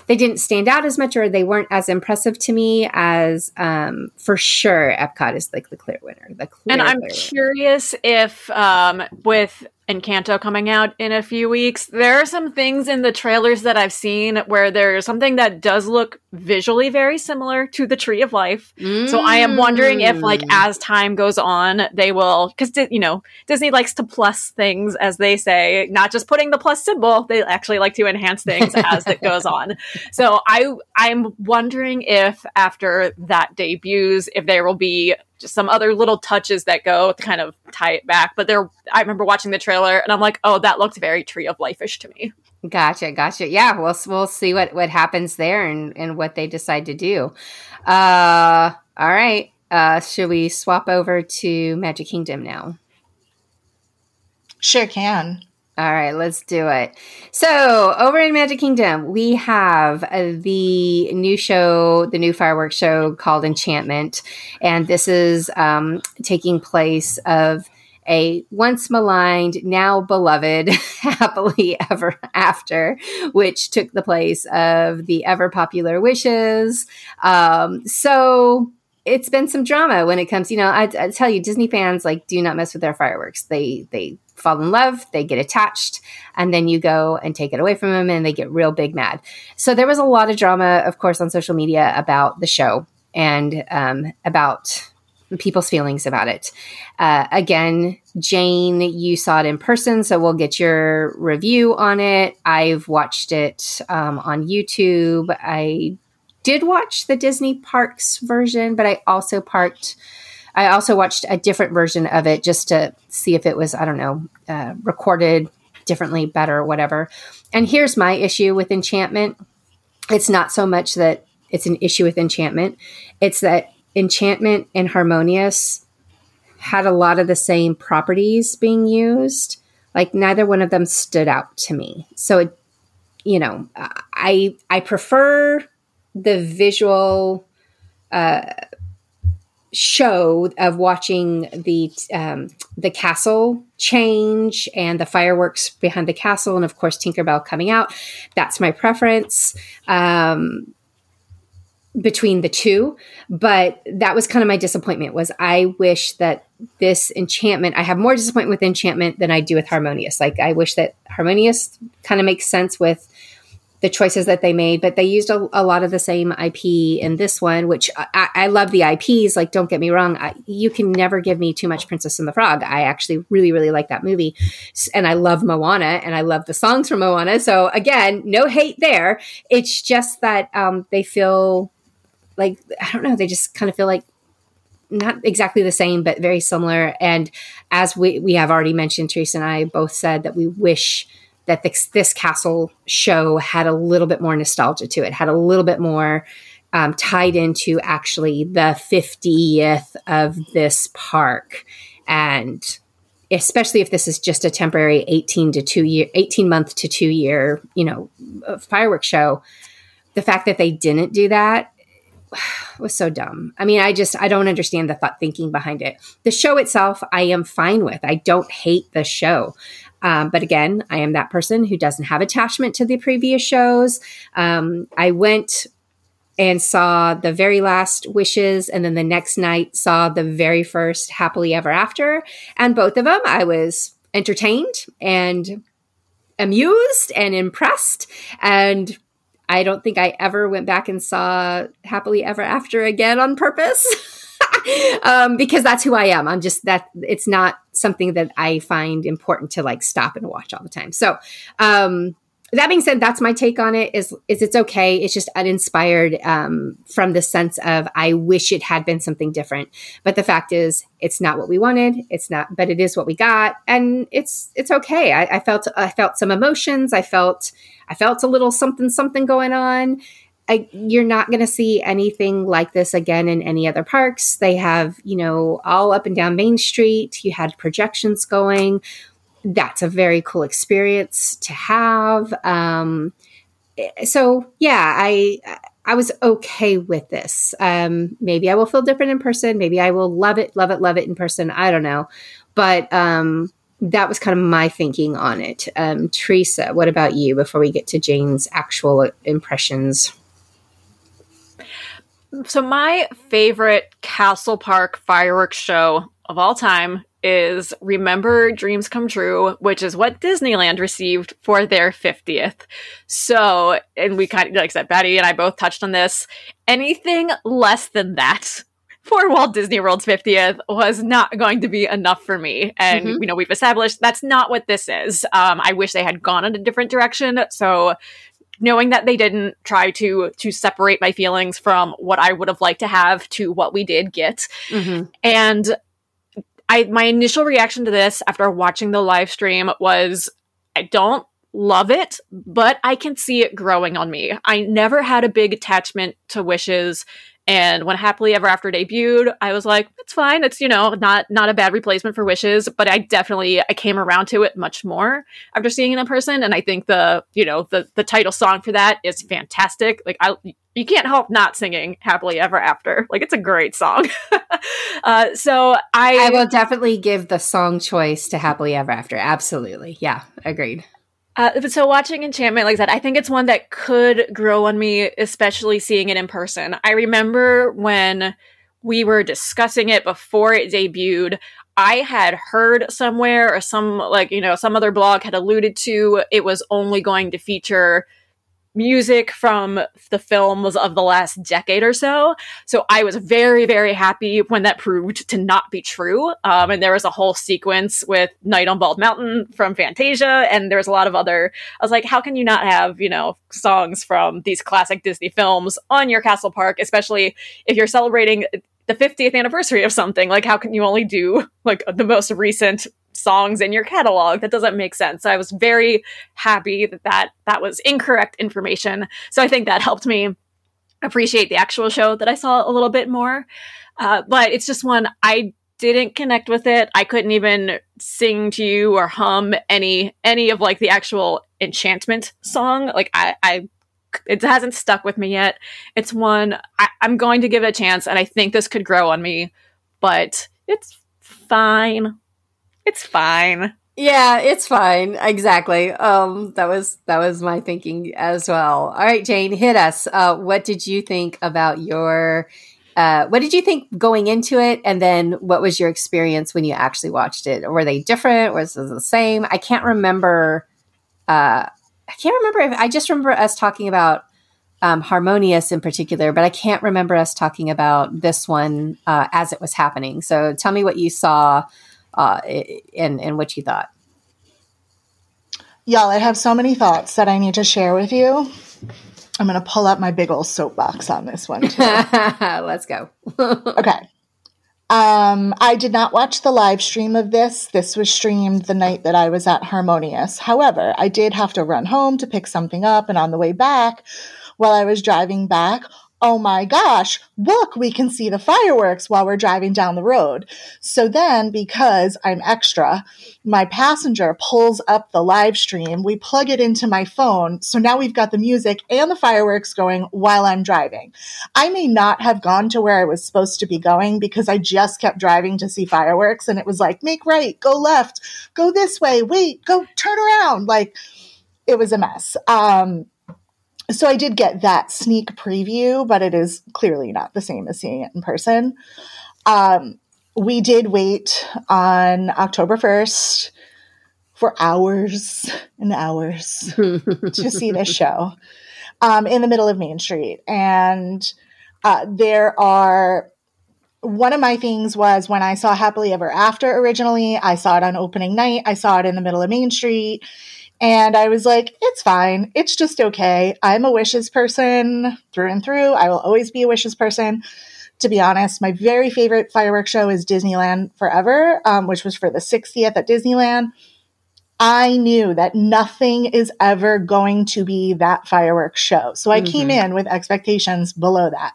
they didn't stand out as much or they weren't as impressive to me as um, for sure epcot is like the clear winner the clear, and i'm curious if um, with Encanto coming out in a few weeks. There are some things in the trailers that I've seen where there's something that does look visually very similar to the Tree of Life. Mm. So I am wondering if, like, mm. as time goes on, they will, because you know Disney likes to plus things, as they say, not just putting the plus symbol. They actually like to enhance things as it goes on. So I I'm wondering if after that debuts, if there will be just some other little touches that go to kind of tie it back. But there, I remember watching the trailer and I'm like, oh, that looked very Tree of Life-ish to me. Gotcha, gotcha. Yeah, we'll we'll see what what happens there and and what they decide to do. Uh, all right. Uh, should we swap over to Magic Kingdom now? Sure can. All right, let's do it. So, over in Magic Kingdom, we have uh, the new show, the new fireworks show called Enchantment. And this is um, taking place of a once maligned, now beloved, happily ever after, which took the place of the ever popular Wishes. Um, so, it's been some drama when it comes, you know, I, I tell you, Disney fans like do not mess with their fireworks. They, they, fall in love, they get attached, and then you go and take it away from them and they get real big mad. So there was a lot of drama, of course, on social media about the show and um, about people's feelings about it. Uh, again, Jane, you saw it in person, so we'll get your review on it. I've watched it um, on YouTube. I did watch the Disney Parks version, but I also parked I also watched a different version of it just to see if it was, I don't know, uh, recorded differently, better, whatever. And here's my issue with enchantment it's not so much that it's an issue with enchantment, it's that enchantment and harmonious had a lot of the same properties being used. Like neither one of them stood out to me. So it, you know, I I prefer the visual uh, show of watching the um, the castle change and the fireworks behind the castle, and of course Tinkerbell coming out. That's my preference um, between the two. But that was kind of my disappointment. Was I wish that this enchantment i have more disappointment with enchantment than i do with harmonious like i wish that harmonious kind of makes sense with the choices that they made, but they used a, a, lot of the same IP in this one, which I, I love the IPs. Like, don't get me wrong, I, you can never give me too much Princess and the Frog. I actually really, really like that movie, and I love Moana, and I love the songs from Moana. So again, no hate there. It's just that um, they feel like I don't know. They just kind of feel like not exactly the same, but very similar. And as we we have already mentioned, Teresa and I both said that we wish that this, this castle show had a little bit more nostalgia to it, had a little bit more um, tied into actually the 50th of this park. And especially if this is just a temporary 18 to two year, 18 month to two year, you know, fireworks show, the fact that they didn't do that was so dumb. I mean, I just I don't understand the thought thinking behind it. The show itself, I am fine with. I don't hate the show. Um, but again, I am that person who doesn't have attachment to the previous shows. Um, I went and saw the very last wishes and then the next night saw the very first happily ever after. And both of them i was entertained and amused and impressed. And i don't think i ever went back and saw happily ever after again on purpose um, because that's who i am. I'm just that it's not something that i find important to like stop and watch all the time so um that being said, that's my take on it. Is is it's okay? It's just uninspired um, from the sense of I wish it had been something different. But the fact is, it's not what we wanted. It's not, but it is what we got, and it's it's okay. I, I felt I felt some emotions. I felt I felt a little something something going on. I, you're not going to see anything like this again in any other parks. They have, you know, all up and down Main Street. You had projections going that's a very cool experience to have. Um, so yeah, I I was okay with this. Um, maybe I will feel different in person. Maybe I will love it, love it, love it in person. I don't know, but um, that was kind of my thinking on it. Um, Teresa, what about you? Before we get to Jane's actual impressions. So my favorite Castle Park fireworks show of all time is Remember Dreams Come True, which is what Disneyland received for their 50th. So, and we kind of, like I said, Patty and I both touched on this. Anything less than that for Walt Disney World's 50th was not going to be enough for me. And, mm-hmm. you know, we've established that's not what this is. Um, I wish they had gone in a different direction. So, knowing that they didn't try to to separate my feelings from what I would have liked to have to what we did get. Mm-hmm. And I my initial reaction to this after watching the live stream was I don't love it, but I can see it growing on me. I never had a big attachment to wishes and when Happily Ever After debuted, I was like, it's fine. It's, you know, not not a bad replacement for Wishes, but I definitely I came around to it much more after seeing it in person. And I think the, you know, the the title song for that is fantastic. Like I you can't help not singing Happily Ever After. Like it's a great song. uh, so I I will definitely give the song choice to Happily Ever After. Absolutely. Yeah, agreed. Uh, so watching Enchantment, like I said, I think it's one that could grow on me, especially seeing it in person. I remember when we were discussing it before it debuted. I had heard somewhere or some like, you know, some other blog had alluded to it was only going to feature music from the films of the last decade or so. So I was very, very happy when that proved to not be true. Um, and there was a whole sequence with Night on Bald Mountain from Fantasia, and there was a lot of other. I was like, how can you not have, you know, songs from these classic Disney films on your Castle Park, especially if you're celebrating the 50th anniversary of something? Like, how can you only do like the most recent songs in your catalog. That doesn't make sense. So I was very happy that, that that was incorrect information. So I think that helped me appreciate the actual show that I saw a little bit more. Uh, but it's just one I didn't connect with it. I couldn't even sing to you or hum any any of like the actual enchantment song. Like I, I it hasn't stuck with me yet. It's one I, I'm going to give it a chance, and I think this could grow on me. But it's fine. It's fine. Yeah, it's fine. Exactly. Um, that was that was my thinking as well. All right, Jane, hit us. Uh, what did you think about your? Uh, what did you think going into it, and then what was your experience when you actually watched it? Were they different? Was it the same? I can't remember. Uh, I can't remember if I just remember us talking about um, Harmonious in particular, but I can't remember us talking about this one uh, as it was happening. So tell me what you saw uh, and and what you thought. Y'all, I have so many thoughts that I need to share with you. I'm going to pull up my big old soapbox on this one. Too. Let's go. okay. Um, I did not watch the live stream of this. This was streamed the night that I was at Harmonious. However, I did have to run home to pick something up, and on the way back, while I was driving back, oh my gosh, look, we can see the fireworks while we're driving down the road. So then, because I'm extra, my passenger pulls up the live stream. We plug it into my phone. So now we've got the music and the fireworks going while I'm driving. I may not have gone to where I was supposed to be going because I just kept driving to see fireworks. And it was like, make right, go left, go this way, wait, go turn around. Like, it was a mess. Um, so I did get that sneak preview, but it is clearly not the same as seeing it in person. Um, we did wait on October 1st for hours and hours to see this show um, in the middle of Main Street. And uh, there are one of my things was when I saw Happily Ever After originally, I saw it on opening night, I saw it in the middle of Main Street. And I was like, it's fine. It's just okay. I'm a wishes person through and through. I will always be a wishes person. To be honest, my very favorite fireworks show is Disneyland Forever, um, which was for the 60th at Disneyland. I knew that nothing is ever going to be that fireworks show. So I mm-hmm. came in with expectations below that.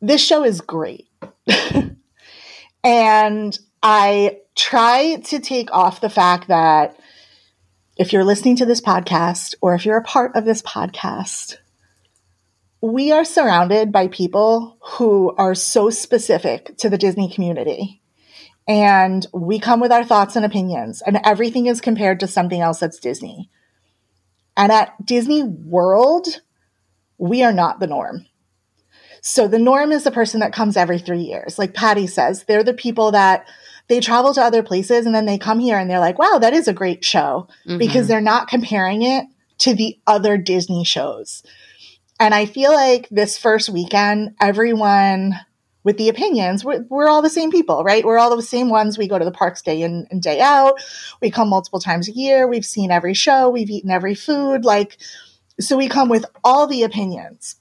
This show is great. and I try to take off the fact that if you're listening to this podcast or if you're a part of this podcast, we are surrounded by people who are so specific to the Disney community. And we come with our thoughts and opinions, and everything is compared to something else that's Disney. And at Disney World, we are not the norm. So the norm is the person that comes every three years. Like Patty says, they're the people that they travel to other places and then they come here and they're like, wow, that is a great show mm-hmm. because they're not comparing it to the other Disney shows. And I feel like this first weekend, everyone with the opinions, we're, we're, all the same people, right? We're all the same ones. We go to the parks day in and day out. We come multiple times a year. We've seen every show. We've eaten every food. Like, so we come with all the opinions.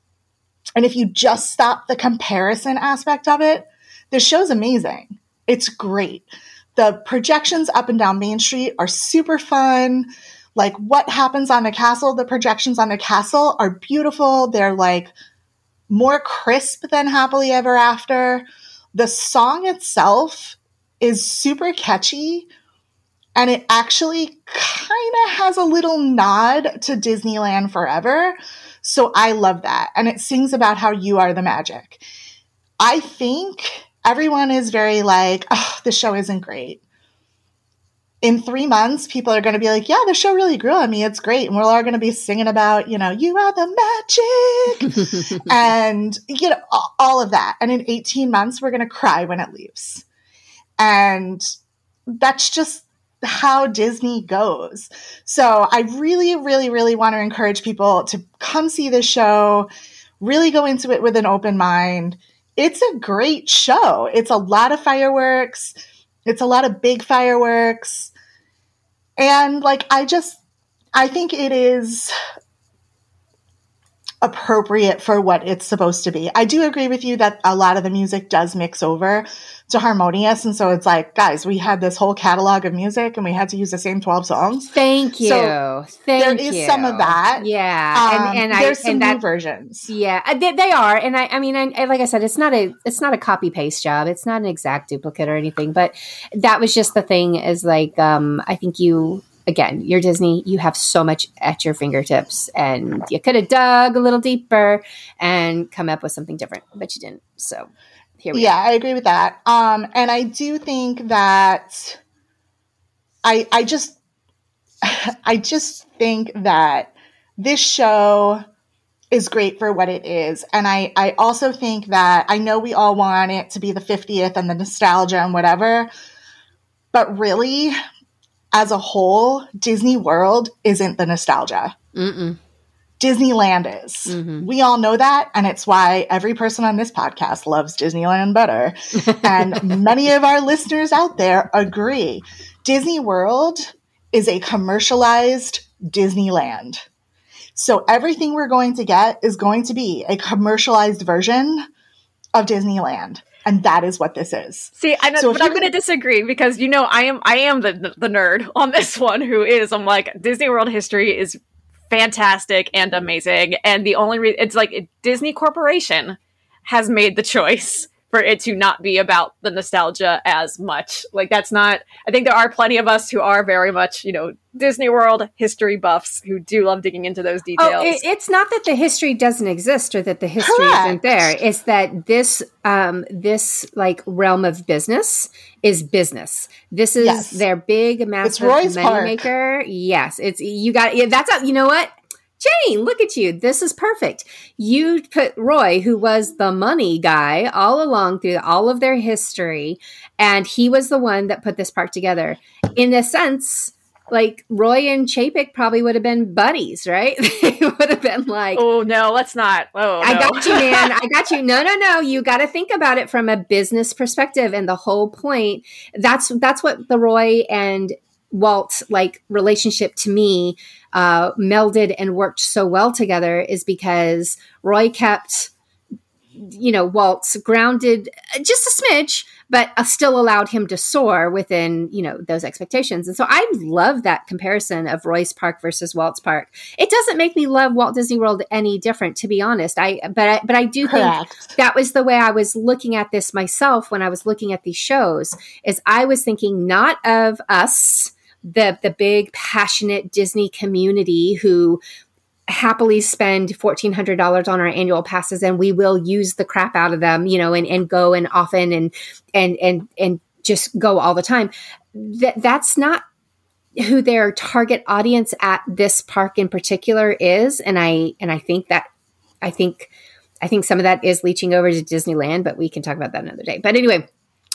And if you just stop the comparison aspect of it, the show's amazing. It's great. The projections up and down Main Street are super fun. Like what happens on the castle, the projections on the castle are beautiful. They're like more crisp than Happily Ever After. The song itself is super catchy and it actually kind of has a little nod to Disneyland Forever. So I love that. And it sings about how you are the magic. I think everyone is very like, oh, the show isn't great. In three months, people are going to be like, yeah, the show really grew on me. It's great. And we're all going to be singing about, you know, you are the magic and, you know, all of that. And in 18 months, we're going to cry when it leaves. And that's just how Disney goes. So I really, really, really want to encourage people to come see this show, really go into it with an open mind it's a great show. It's a lot of fireworks. It's a lot of big fireworks. And like, I just, I think it is appropriate for what it's supposed to be. I do agree with you that a lot of the music does mix over to harmonious. And so it's like, guys, we had this whole catalog of music and we had to use the same 12 songs. Thank you. So Thank there is you. some of that. Yeah. Um, and, and there's I, some and that, versions. Yeah, uh, they, they, are. And I, I mean, I, like I said, it's not a, it's not a copy paste job. It's not an exact duplicate or anything, but that was just the thing is like, um, I think you, again, you're Disney, you have so much at your fingertips and you could have dug a little deeper and come up with something different, but you didn't. So here we yeah, are. I agree with that. Um, and I do think that I I just I just think that this show is great for what it is. And I, I also think that I know we all want it to be the 50th and the nostalgia and whatever, but really, as a whole, Disney World isn't the nostalgia. Mm-mm. Disneyland is. Mm-hmm. We all know that. And it's why every person on this podcast loves Disneyland better. and many of our listeners out there agree. Disney World is a commercialized Disneyland. So everything we're going to get is going to be a commercialized version of Disneyland and that is what this is. See, I know, so but I'm going to disagree because you know I am I am the, the the nerd on this one who is I'm like Disney World history is fantastic and amazing. And the only reason it's like Disney Corporation has made the choice for it to not be about the nostalgia as much. Like that's not I think there are plenty of us who are very much, you know, Disney World history buffs who do love digging into those details. Oh, it, it's not that the history doesn't exist or that the history Correct. isn't there. It's that this um this like realm of business is business. This is yes. their big massive money maker. Yes, it's you got yeah, that's a, you know what? Jane, look at you. This is perfect. You put Roy, who was the money guy all along through all of their history, and he was the one that put this park together. In a sense, like Roy and Chapek probably would have been buddies, right? they would have been like, "Oh no, let's not." Oh, I got you, man. I got you. No, no, no. You got to think about it from a business perspective, and the whole point. That's that's what the Roy and Walt like relationship to me uh, melded and worked so well together is because Roy kept, you know, Walt's grounded just a smidge, but uh, still allowed him to soar within, you know, those expectations. And so I love that comparison of Roy's Park versus Walt's Park. It doesn't make me love Walt Disney World any different, to be honest. I, but I, but I do Correct. think that was the way I was looking at this myself when I was looking at these shows. Is I was thinking not of us the the big passionate Disney community who happily spend $1400 on our annual passes and we will use the crap out of them you know and, and go and often and and and and just go all the time. That that's not who their target audience at this park in particular is. And i and i think that i think i think some of that is leaching over to disneyland but we can talk about that another day. But anyway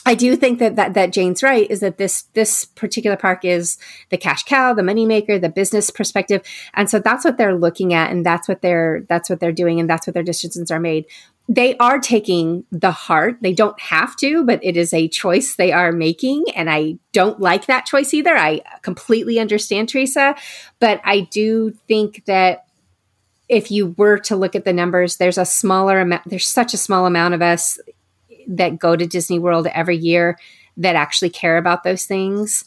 I do think that, that that Jane's right is that this this particular park is the cash cow, the moneymaker, the business perspective, and so that's what they're looking at, and that's what they're that's what they're doing, and that's what their decisions are made. They are taking the heart. They don't have to, but it is a choice they are making, and I don't like that choice either. I completely understand Teresa, but I do think that if you were to look at the numbers, there's a smaller amount. There's such a small amount of us that go to Disney World every year that actually care about those things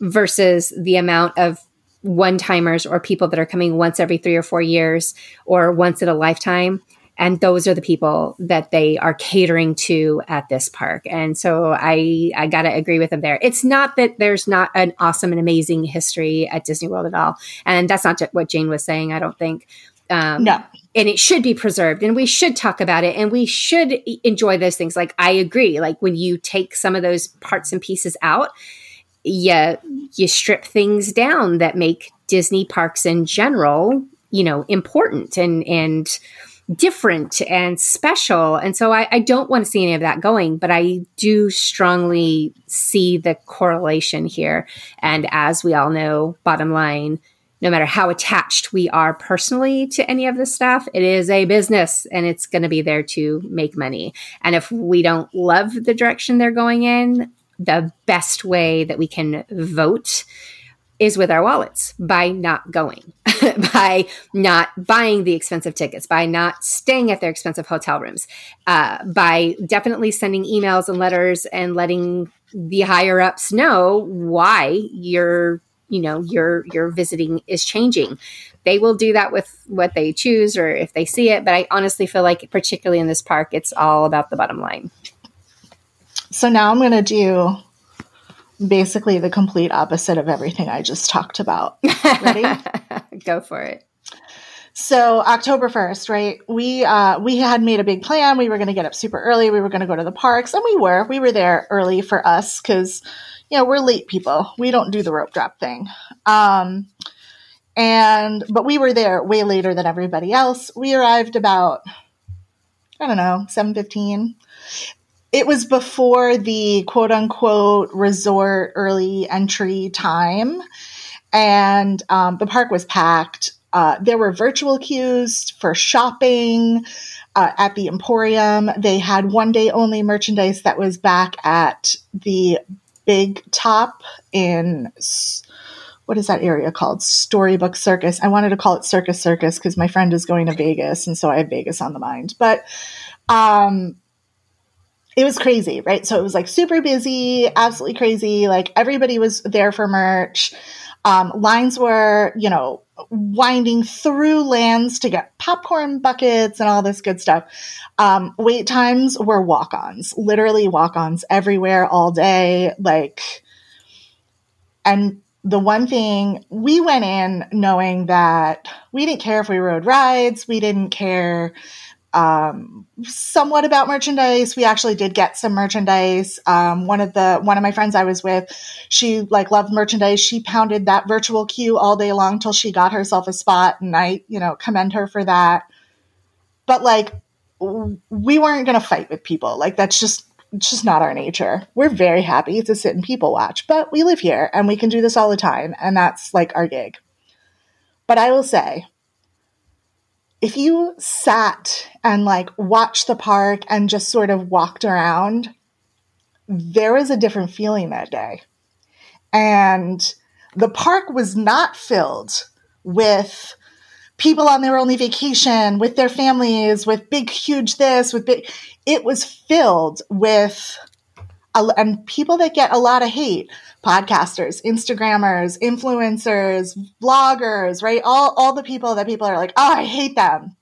versus the amount of one timers or people that are coming once every three or four years or once in a lifetime. And those are the people that they are catering to at this park. And so I, I got to agree with them there. It's not that there's not an awesome and amazing history at Disney World at all. And that's not what Jane was saying, I don't think. Um, no. And it should be preserved and we should talk about it and we should enjoy those things. Like, I agree. Like, when you take some of those parts and pieces out, you, you strip things down that make Disney parks in general, you know, important and, and, different and special. And so I, I, don't want to see any of that going, but I do strongly see the correlation here. And as we all know, bottom line, no matter how attached we are personally to any of this stuff, it is a business and it's going to be there to make money. And if we don't love the direction they're going in, the best way that we can vote is with our wallets by not going, by not buying the expensive tickets, by not staying at their expensive hotel rooms, uh, by definitely sending emails and letters and letting the higher ups know why you're you know your your visiting is changing. They will do that with what they choose or if they see it but i honestly feel like particularly in this park it's all about the bottom line. So now i'm going to do basically the complete opposite of everything i just talked about. Ready? Go for it so October 1st, right? We uh we had made a big plan. We were going to get up super early. We were going to go to the parks and we were. We were there early for us cuz you know, we're late people. We don't do the rope drop thing. Um, and, but we were there way later than everybody else. We arrived about, I don't know, 715. It was before the quote unquote resort early entry time. And um, the park was packed. Uh, there were virtual queues for shopping uh, at the Emporium. They had one day only merchandise that was back at the Big Top in what is that area called? Storybook Circus. I wanted to call it Circus Circus because my friend is going to Vegas, and so I have Vegas on the mind. But um, it was crazy, right? So it was like super busy, absolutely crazy. Like everybody was there for merch. Um, lines were, you know, winding through lands to get popcorn buckets and all this good stuff. Um, wait times were walk ons, literally walk ons everywhere all day. Like, and the one thing we went in knowing that we didn't care if we rode rides, we didn't care um, somewhat about merchandise. We actually did get some merchandise. Um, one of the one of my friends I was with, she like loved merchandise. She pounded that virtual queue all day long till she got herself a spot, and I, you know, commend her for that. But like, we weren't gonna fight with people. Like that's just it's just not our nature. We're very happy to sit and people watch, but we live here and we can do this all the time, and that's like our gig. But I will say, if you sat and like watched the park and just sort of walked around, there was a different feeling that day. And the park was not filled with people on their only vacation, with their families, with big, huge this, with big. It was filled with, and people that get a lot of hate podcasters, Instagrammers, influencers, bloggers, right? All, all the people that people are like, oh, I hate them.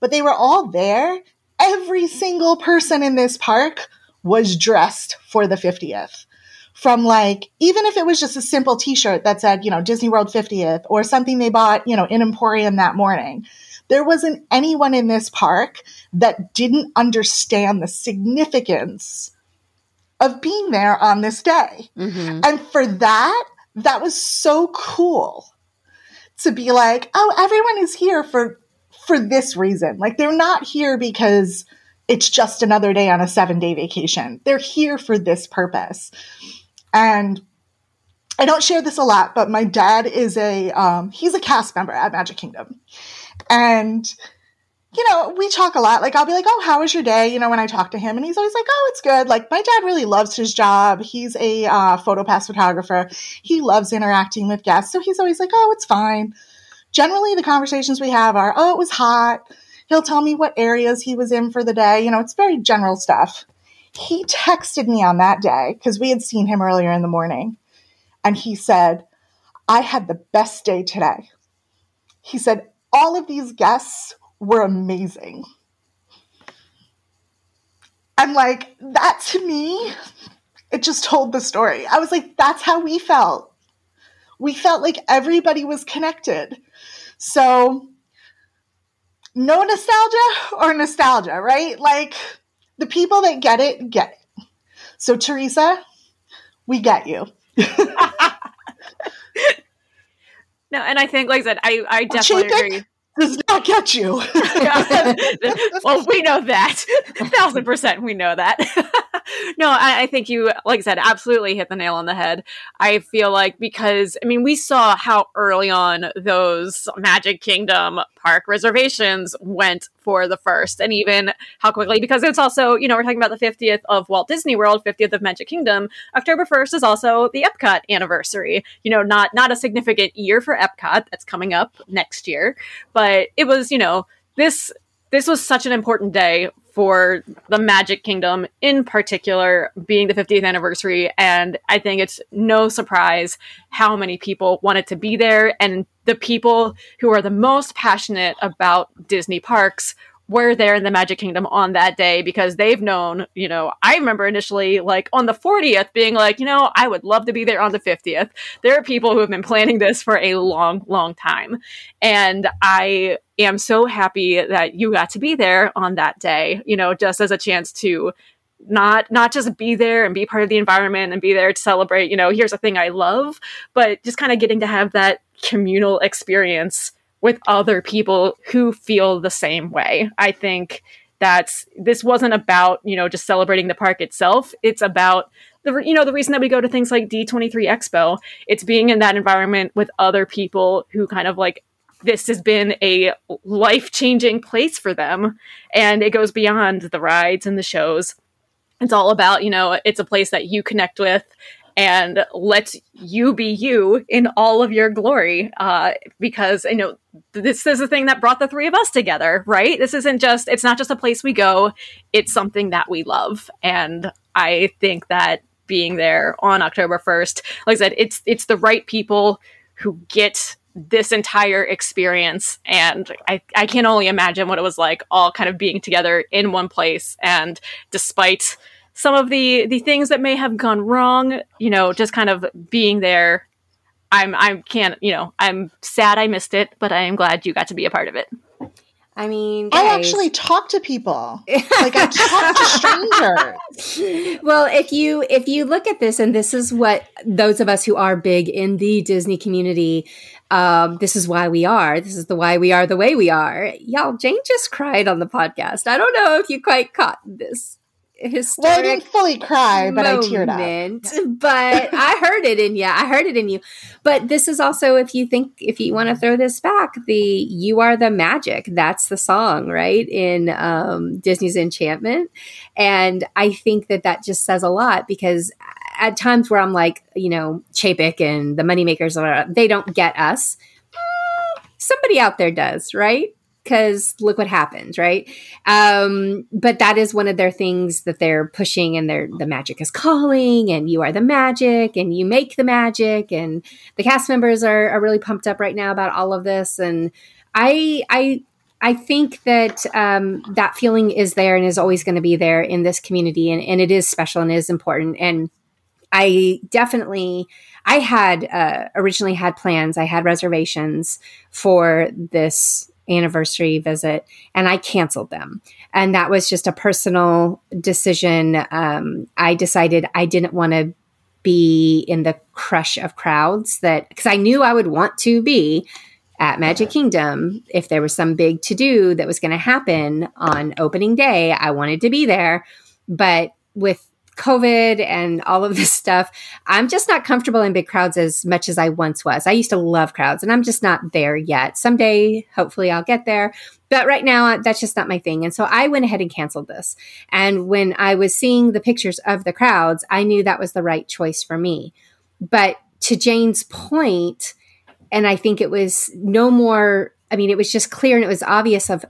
But they were all there. Every single person in this park was dressed for the 50th. From like, even if it was just a simple t shirt that said, you know, Disney World 50th or something they bought, you know, in Emporium that morning, there wasn't anyone in this park that didn't understand the significance of being there on this day. Mm-hmm. And for that, that was so cool to be like, oh, everyone is here for for this reason. Like they're not here because it's just another day on a 7-day vacation. They're here for this purpose. And I don't share this a lot, but my dad is a um, he's a cast member at Magic Kingdom. And you know, we talk a lot. Like, I'll be like, oh, how was your day? You know, when I talk to him, and he's always like, oh, it's good. Like, my dad really loves his job. He's a uh, PhotoPass photographer. He loves interacting with guests. So he's always like, oh, it's fine. Generally, the conversations we have are, oh, it was hot. He'll tell me what areas he was in for the day. You know, it's very general stuff. He texted me on that day because we had seen him earlier in the morning. And he said, I had the best day today. He said, all of these guests were amazing. And like that to me, it just told the story. I was like, that's how we felt. We felt like everybody was connected. So, no nostalgia or nostalgia, right? Like the people that get it, get it. So, Teresa, we get you. no, and I think, like I said, I, I definitely agree does not get you. well, we know that. A thousand percent, we know that. no, I, I, think you, like I said, absolutely hit the nail on the head. I feel like because, I mean, we saw how early on those Magic Kingdom park reservations went for the first, and even how quickly, because it's also, you know, we're talking about the 50th of Walt Disney World, 50th of Magic Kingdom. October 1st is also the Epcot anniversary. You know, not not a significant year for Epcot that's coming up next year, but it was, you know, this this was such an important day for the Magic Kingdom in particular, being the 50th anniversary. And I think it's no surprise how many people wanted to be there. And the people who are the most passionate about Disney parks were there in the Magic Kingdom on that day because they've known, you know, I remember initially like on the 40th being like, you know, I would love to be there on the 50th. There are people who have been planning this for a long, long time. And I am so happy that you got to be there on that day, you know, just as a chance to not not just be there and be part of the environment and be there to celebrate, you know, here's a thing I love, but just kind of getting to have that communal experience with other people who feel the same way. I think that this wasn't about, you know, just celebrating the park itself. It's about the you know the reason that we go to things like D23 Expo. It's being in that environment with other people who kind of like this has been a life-changing place for them and it goes beyond the rides and the shows. It's all about, you know, it's a place that you connect with and let you be you in all of your glory. Uh, because you know this is the thing that brought the three of us together, right? This isn't just it's not just a place we go; it's something that we love, and I think that being there on October first, like I said, it's it's the right people who get this entire experience and I, I can only imagine what it was like all kind of being together in one place. And despite some of the the things that may have gone wrong you know just kind of being there i'm i can't you know i'm sad i missed it but i am glad you got to be a part of it I mean, I actually talk to people. Like I talk to strangers. well, if you if you look at this, and this is what those of us who are big in the Disney community, um, this is why we are. This is the why we are the way we are. Y'all, Jane just cried on the podcast. I don't know if you quite caught this Well, I didn't fully cry, but I teared up. moment, But I heard it in you. I heard it in you. But this is also if you think if you want to throw this back, the "You Are the Magic." That's the song, right in um, Disney's Enchantment, and I think that that just says a lot because at times where I'm like, you know, Chapek and the moneymakers, are they don't get us. Somebody out there does, right? Because look what happens, right? Um, but that is one of their things that they're pushing, and they're the magic is calling, and you are the magic, and you make the magic, and the cast members are, are really pumped up right now about all of this, and I I I think that um, that feeling is there and is always going to be there in this community, and, and it is special and is important, and I definitely I had uh, originally had plans, I had reservations for this anniversary visit and I canceled them. And that was just a personal decision. Um, I decided I didn't want to be in the crush of crowds that, because I knew I would want to be at Magic Kingdom if there was some big to do that was going to happen on opening day. I wanted to be there. But with COVID and all of this stuff, I'm just not comfortable in big crowds as much as I once was. I used to love crowds and I'm just not there yet. Someday, hopefully, I'll get there. But right now, uh, that's just not my thing. And so I went ahead and canceled this. And when I was seeing the pictures of the crowds, I knew that was the right choice for me. But to Jane's point, and I think it was no more I mean, it was just clear and it was obvious of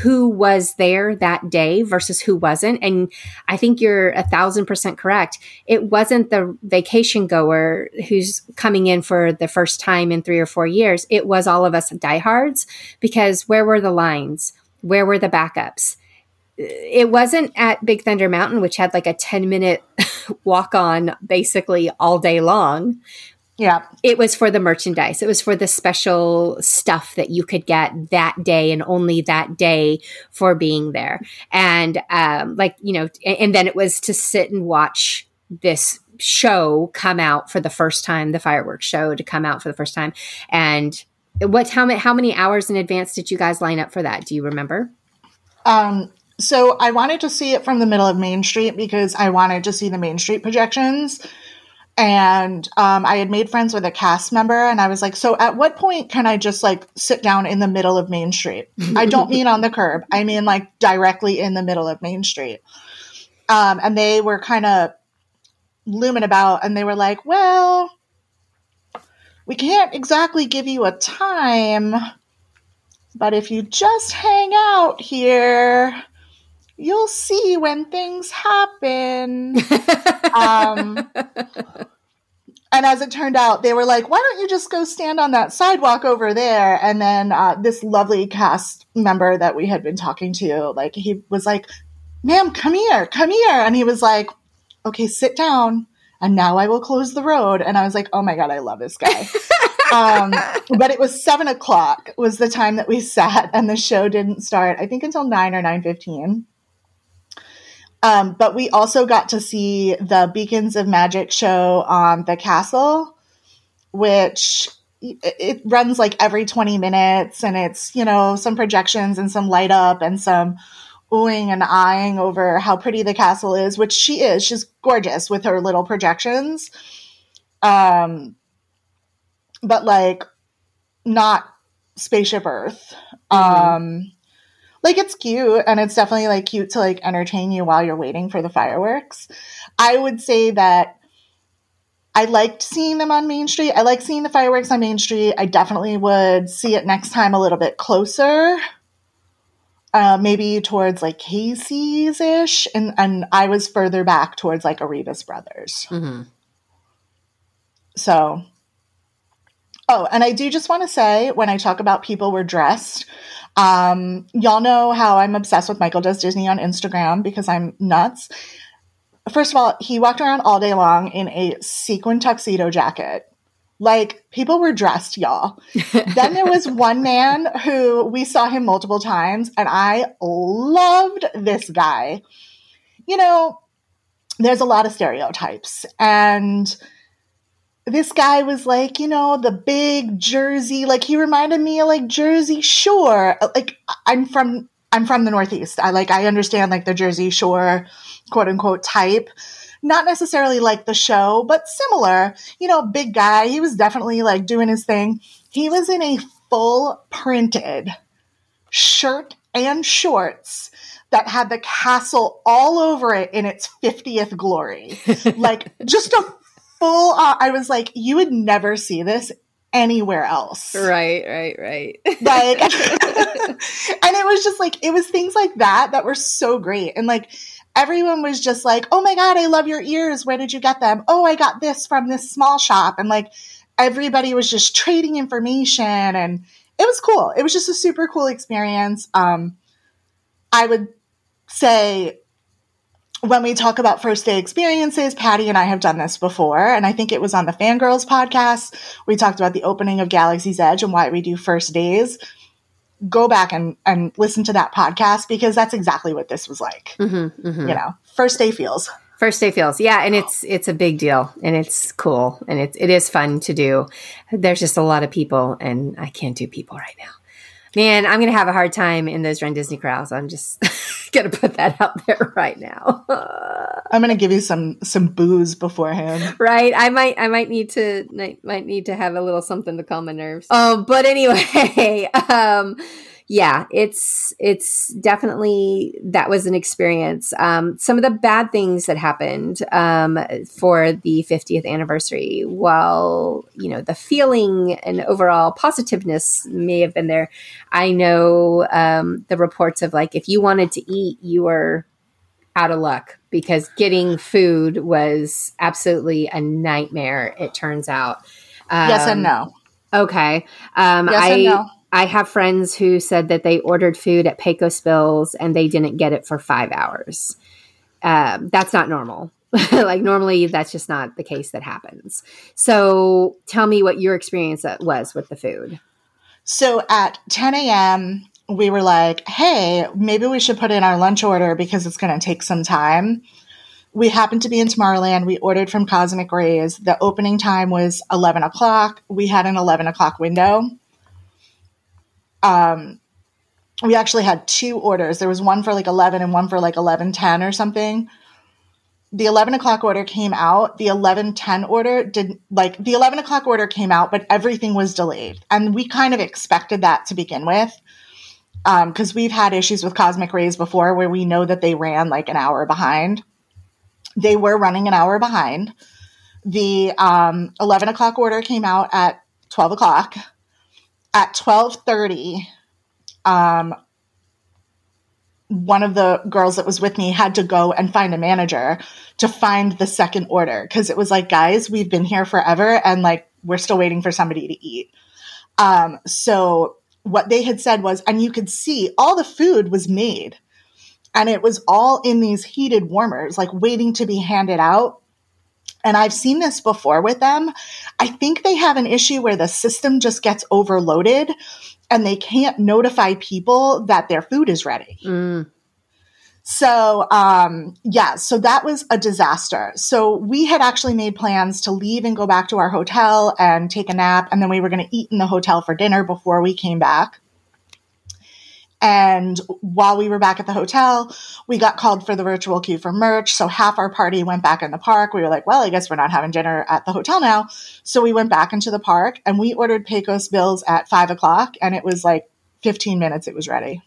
who was there that day versus who wasn't. And I think you're a thousand percent correct. It wasn't the vacation goer who's coming in for the first time in three or four years. It was all of us diehards because where were the lines? Where were the backups? It wasn't at Big Thunder Mountain, which had like a 10 minute walk on basically all day long Yeah. it was for the merchandise. It was for the special stuff that you could get that day and only that day for being there. And um, like you know, and, and then it was to sit and watch this show come out for the first time, the fireworks show to come out for the first time. And what how many how many hours in advance did you guys line up for that? Do you remember? Um, so I wanted to see it from the middle of Main Street because I wanted to see the Main Street projections. And um, I had made friends with a cast member, and I was like, "So, at what point can I just like sit down in the middle of Main Street? I don't mean on the curb; I mean like directly in the middle of Main Street." Um, and they were kind of looming about, and they were like, "Well, we can't exactly give you a time, but if you just hang out here, you'll see when things happen." um, and as it turned out, they were like, "Why don't you just go stand on that sidewalk over there?" And then uh, this lovely cast member that we had been talking to, like, he was like, "Ma'am, come here, come here," and he was like, "Okay, sit down." And now I will close the road. And I was like, "Oh my god, I love this guy." um, but it was seven o'clock was the time that we sat, and the show didn't start. I think until nine or nine fifteen. Um, but we also got to see the Beacons of Magic show on the castle, which it, runs like every 20 minutes and it's, you know, some projections and some light up and some oohing and eyeing over how pretty the castle is, which she is. She's gorgeous with her little projections. Um, but like not spaceship Earth. Um, like it's cute and it's definitely like cute to like entertain you while you're waiting for the fireworks. I would say that I liked seeing them on Main Street. I like seeing the fireworks on Main Street. I definitely would see it next time a little bit closer. Uh, maybe towards like Casey's ish, and and I was further back towards like Arribas Brothers. Mhm. So, Oh, and I do just want to say when I talk about people were dressed, um, y'all know how I'm obsessed with Michael Does Disney on Instagram because I'm nuts. First of all, he walked around all day long in a sequin tuxedo jacket. Like people were dressed, y'all. then there was one man who we saw him multiple times, and I loved this guy. You know, there's a lot of stereotypes, and this guy was like, you know, the big Jersey, like he reminded me of like Jersey Shore. Like I'm from I'm from the Northeast. I like I understand like the Jersey Shore quote unquote type. Not necessarily like the show, but similar. You know, big guy. He was definitely like doing his thing. He was in a full printed shirt and shorts that had the castle all over it in its 50th glory. like just a full uh, I was like, you would never see this anywhere else. Right, right, right. Like and it was just like it was things like that that were so great. And like everyone was just like, "Oh my god, I love your ears. Where did you get them?" "Oh, I got this from this small shop." And like everybody was just trading information and it was cool. It was just a super cool experience. Um I would say when we talk about first day experiences, Patty and I have done this before, and I think it was on the Fangirls podcast. We talked about the opening of Galaxy's Edge and why we do first days. Go back and, and listen to that podcast because that's exactly what this was like. Mm-hmm, mm-hmm. You know, first day feels. First day feels, yeah, and it's it's a big deal, and it's cool, and it's it is fun to do. There's just a lot of people, and I can't do people right now. Man, I'm gonna have a hard time in those Run Disney crowds. I'm just gonna put that out there right now. I'm gonna give you some some booze beforehand. Right. I might I might need to might, might need to have a little something to calm my nerves. Um, but anyway, um, yeah, it's it's definitely that was an experience. Um, some of the bad things that happened um, for the 50th anniversary, while you know the feeling and overall positiveness may have been there, I know um, the reports of like if you wanted to eat, you were out of luck because getting food was absolutely a nightmare. It turns out. yes and Um, no. Okay. Um, Yes I and no. I have friends who said that they ordered food at Pecos Bills and they didn't get it for five hours. Um, that's not normal. like normally, that's just not the case that happens. So, tell me what your experience was with the food. So at 10 a.m., we were like, hey, maybe we should put in our lunch order because it's going to take some time. We happened to be in Tomorrowland. We ordered from Cosmic Rays. The opening time was 11 o'clock. We had an 11 o'clock window. Um, we actually had two orders. There was one for like 11 and one for like 11:10 or something. The 11 o'clock order came out. The 11:10 order did like the 11 o'clock order came out, but everything was delayed, and we kind of expected that to begin with, because we've had issues with Cosmic Rays before where we know that they ran like an hour behind. They were running an hour behind. The um, 11 o'clock order came out at 12 o'clock. At 12:30, um, one of the girls that was with me had to go and find a manager to find the second order because it was like, guys, we've been here forever and like we're still waiting for somebody to eat. Um, so what they had said was, and you could see all the food was made and it was all in these heated warmers, like waiting to be handed out. And I've seen this before with them. I think they have an issue where the system just gets overloaded and they can't notify people that their food is ready. Mm, So, um, yeah, so that was a disaster. So we had actually made plans to leave and go back to our hotel and take a nap, and then we were going to eat in the hotel for dinner before we came back. And while we were back at the hotel, we got called for the virtual queue for merch. So half our party went back in the park. We were like, well, I guess we're not having dinner at the hotel now. So we went back into the park and we ordered Pecos Bills at five o'clock, and it was like 15 minutes, it was ready.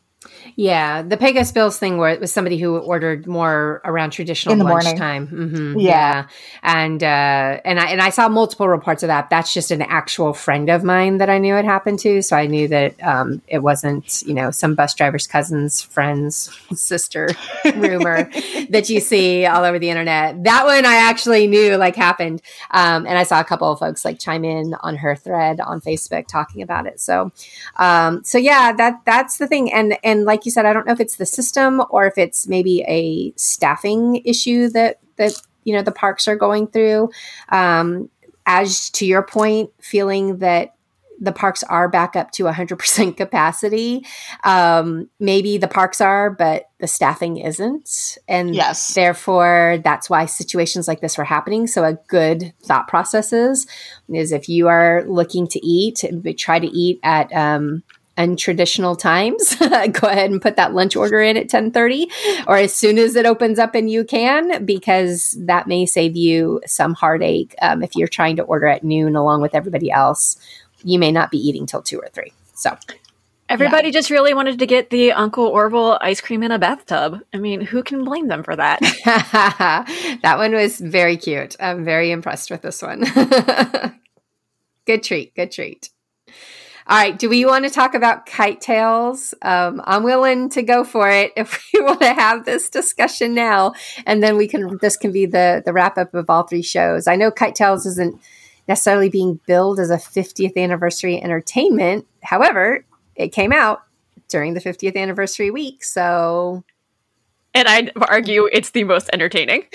Yeah, the Pecos Bills thing where it was somebody who ordered more around traditional In the lunchtime. Mm-hmm, Yeah. yeah, and uh, and I and I saw multiple reports of that. That's just an actual friend of mine that I knew it happened to, so I knew that um, it wasn't you know some bus driver's cousin's friend's sister rumor that you see all over the internet. That one I actually knew like happened, um, and I saw a couple of folks like chime in on her thread on Facebook talking about it. So um, so yeah, that that's the thing. And and like you said, I don't know if it's the system or if it's maybe a staffing issue that that you know the parks are going through. Um, as to your point, feeling that the parks are back up to 100% capacity. Um, maybe the parks are, but the staffing isn't. And Yes. therefore, that's why situations like this were happening. So, a good thought process is, is if you are looking to eat, try to eat at um, untraditional times. Go ahead and put that lunch order in at 1030 or as soon as it opens up and you can, because that may save you some heartache um, if you're trying to order at noon along with everybody else you may not be eating till two or three. So Everybody just really wanted to get the Uncle Orville ice cream in a bathtub. I mean, who can blame them for that? that one was very cute. I'm very impressed with this one. good treat. Good treat. All right. Do we want to talk about kite tails? Um, I'm willing to go for it if we want to have this discussion now, and then we can. This can be the the wrap up of all three shows. I know kite tails isn't necessarily being billed as a 50th anniversary entertainment. However, it came out during the 50th anniversary week, so and I'd argue it's the most entertaining.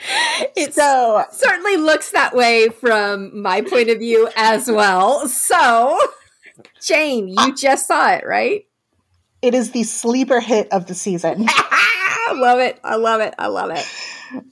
it So certainly looks that way from my point of view as well. So, Jane, you ah. just saw it, right? it is the sleeper hit of the season. I love it. I love it. I love it.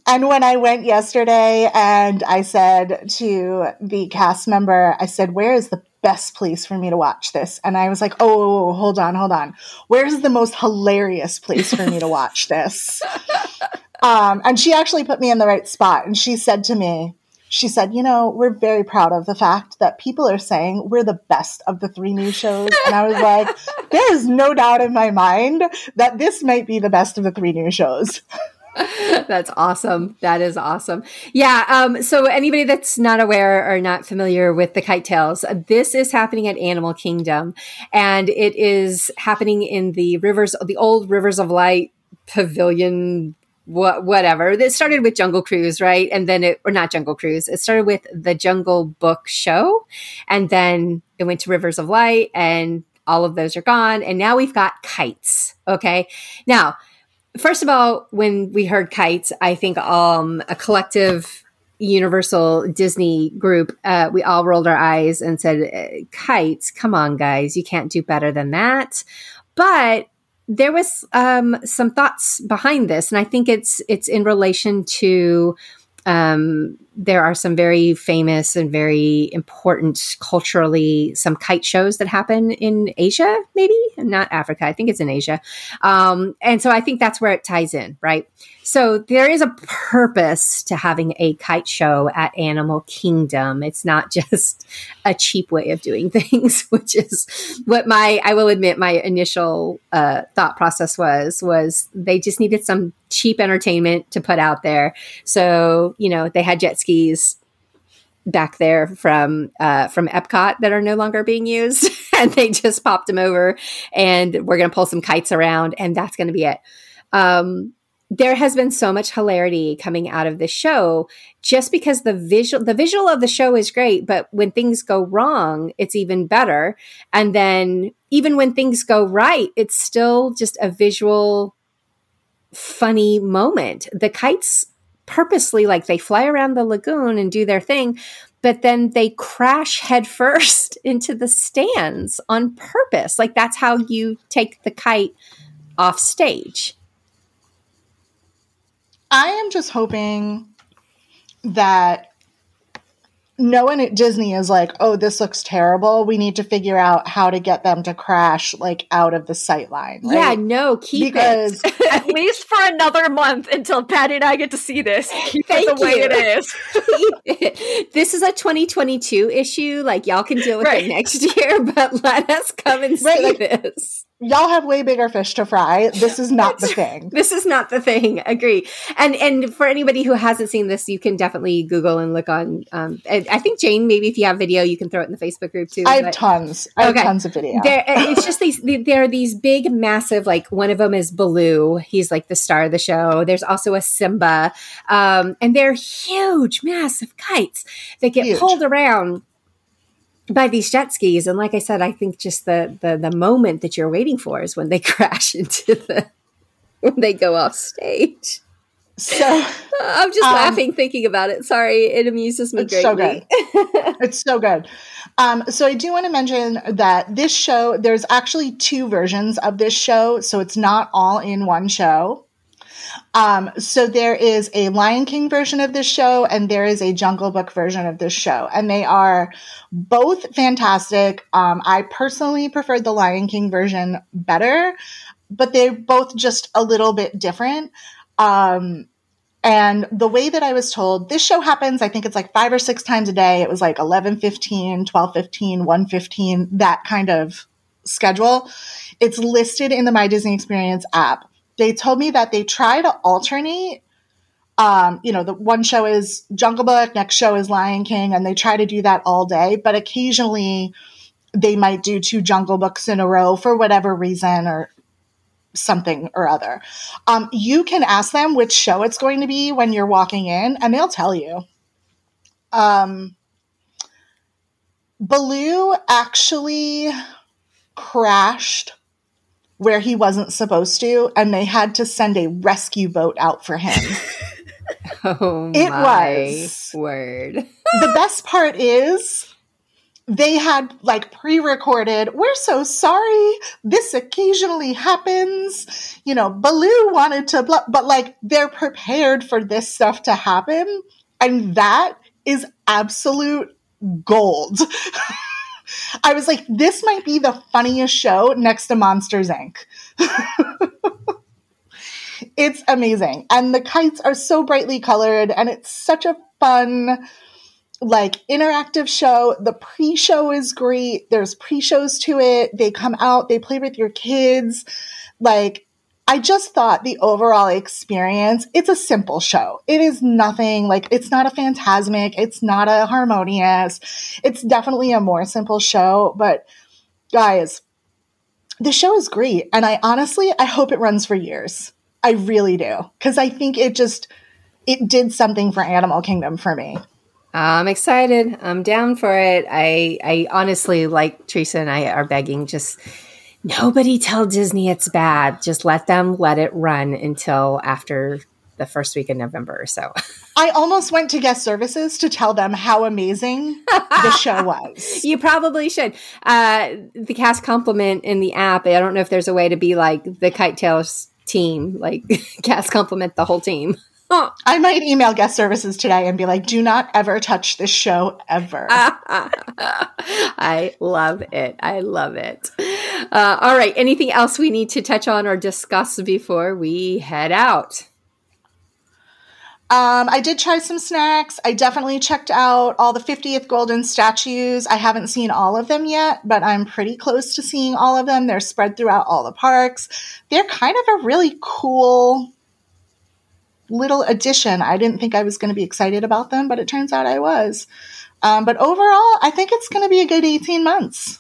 And when I went yesterday and I said to the cast member, I said, Where is the best place for me to watch this? And I was like, Oh, hold on, hold on. Where's the most hilarious place for me to watch this? um, and she actually put me in the right spot. And she said to me, she said, You know, we're very proud of the fact that people are saying we're the best of the three new shows. And I was like, There is no doubt in my mind that this might be the best of the three new shows. That's awesome. That is awesome. Yeah. Um, so anybody that's not aware or not familiar with the kite tails, this is happening at Animal Kingdom and it is happening in the rivers, the old Rivers of Light pavilion what whatever. It started with Jungle Cruise, right? And then it or not Jungle Cruise. It started with the Jungle Book Show, and then it went to Rivers of Light, and all of those are gone. And now we've got kites. Okay, now first of all, when we heard kites, I think um, a collective Universal Disney group, uh, we all rolled our eyes and said, "Uh, "Kites, come on, guys, you can't do better than that." But there was um, some thoughts behind this, and I think it's it's in relation to um, there are some very famous and very important culturally some kite shows that happen in Asia, maybe not Africa. I think it's in Asia, um, and so I think that's where it ties in, right? So there is a purpose to having a kite show at Animal Kingdom. It's not just a cheap way of doing things, which is what my I will admit my initial uh, thought process was was they just needed some cheap entertainment to put out there. So you know they had jet skis back there from uh, from Epcot that are no longer being used, and they just popped them over, and we're to pull some kites around, and that's to be it. Um, there has been so much hilarity coming out of the show just because the visual the visual of the show is great but when things go wrong it's even better. And then even when things go right it's still just a visual funny moment. The kites purposely like they fly around the lagoon and do their thing but then they crash headfirst into the stands on purpose. Like that's how you take the kite off stage I am just hoping that no one at Disney is like, oh, this looks terrible. We need to figure out how to get them to crash like out of the sight line. Right? Yeah, no, keep because it. At least for another month until Patty and I get to see this. Keep Thank it the way you. it is. This is a 2022 issue. Like y'all can deal with Right. it next year, but let us come and see like- this. Y'all have way bigger fish to fry. This is not the thing. This is not the thing. Agree. And and for anybody who hasn't seen this, you can definitely Google and look on. Um, I I think Jane, maybe if you have video, you can throw it in the Facebook group too. I have but- tons. I have tons of video. There, it's just these. There are these big, massive. Like one of them is Baloo. He's like the star of the show. There's also a Simba, um, and they're huge, massive kites that get Huge. pulled around by these jet skis. And like I said, I think just the the the moment that you're waiting for is when they crash into the when they go off stage. So I'm just Um, laughing thinking about it. Sorry, it amuses me It's so good it's so good. Um, so I do want to mention that this show, there's actually two versions of this show, so it's not all in one show. Um, so there is a Lion King version of this show, and there is a Jungle Book version of this show, and they are both fantastic. Um, I personally preferred the Lion King version better, but they're both just a little bit different. Um, and the way that I was told, this show happens, I think it's like five or six times a day. It was like 11 15, 12 15, 1 15, that kind of schedule. It's listed in the My Disney Experience app. They told me that they try to alternate. Um, you know, the one show is Jungle Book, next show is Lion King, and they try to do that all day. But occasionally they might do two Jungle Books in a row for whatever reason or something or other. Um, you can ask them which show it's going to be when you're walking in, and they'll tell you. Um, Baloo actually crashed where he wasn't supposed to, and they had to send a rescue boat out for him. Oh It my was. word. the best part is they had like pre-recorded we're so sorry this occasionally happens you know baloo wanted to blah, but like they're prepared for this stuff to happen and that is absolute gold i was like this might be the funniest show next to monsters inc it's amazing and the kites are so brightly colored and it's such a fun like interactive show. The pre-show is great. There's pre-shows to it. They come out, they play with your kids. Like I just thought the overall experience, it's a simple show. It is nothing like it's not a Fantasmic, it's not a harmonious. It's definitely a more simple show, but guys, the show is great and I honestly I hope it runs for years. I really do cuz I think it just it did something for Animal Kingdom for me. I'm excited. I'm down for it. I I honestly like Teresa and I are begging just nobody tell Disney it's bad. Just let them let it run until after the first week in November or so. I almost went to guest services to tell them how amazing the show was. you probably should. Uh, the cast compliment in the app. I don't know if there's a way to be like the KiteTails team, like cast compliment the whole team. I might email guest services today and be like, do not ever touch this show ever. I love it. I love it. Uh, all right. Anything else we need to touch on or discuss before we head out? Um, I did try some snacks. I definitely checked out all the 50th Golden statues. I haven't seen all of them yet, but I'm pretty close to seeing all of them. They're spread throughout all the parks. They're kind of a really cool little addition. I didn't think I was going to be excited about them, but it turns out I was. Um, but overall, I think it's going to be a good 18 months.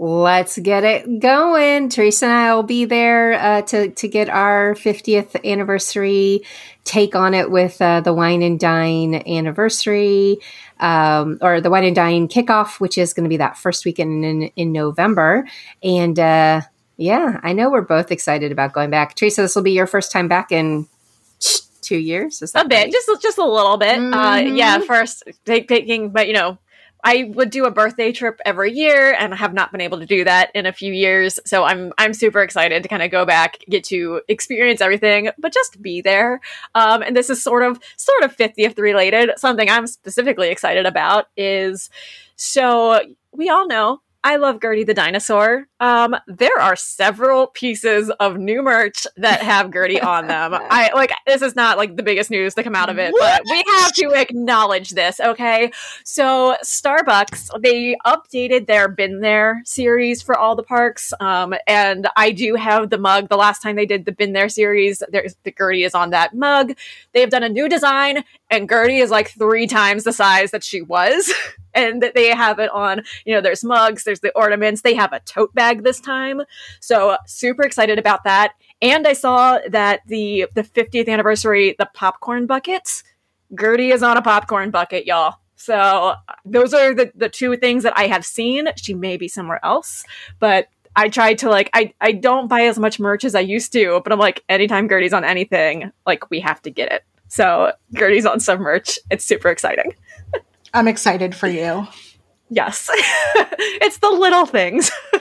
Let's get it going. Teresa and I will be there uh, to to get our 50th anniversary take on it with uh, the Wine and Dine anniversary um, or the Wine and Dine kickoff, which is going to be that first weekend in in November. And uh, yeah, I know we're both excited about going back. Teresa, this will be your first time back in two years. A bit, right? just just a little bit. Uh, Mhm. yeah, first take, taking, but you know, I would do a birthday trip every year and I have not been able to do that in a few years. So I'm I'm super excited to kind of go back, get to experience everything, but just be there. Um, and this is sort of sort of 50th related. Something I'm specifically excited about is so we all know I love Gertie the dinosaur. Um, there are several pieces of new merch that have Gertie on them. I like this is not like the biggest news to come out of it, what? but we have to acknowledge this, okay? So Starbucks, they updated their Been There series for all the parks. Um, and I do have the mug. The last time they did the Been There series, there's the Gertie is on that mug. They have done a new design, and Gertie is like three times the size that she was. and that they have it on, you know, there's mugs, there's the ornaments, they have a tote bag this time. So super excited about that. And I saw that the the 50th anniversary, the popcorn buckets, Gertie is on a popcorn bucket, y'all. So those are the, the two things that I have seen. She may be somewhere else, but I tried to like I, I don't buy as much merch as I used to, but I'm like anytime Gertie's on anything, like we have to get it. So Gertie's on some merch. It's super exciting. I'm excited for you. Yes. it's the little things.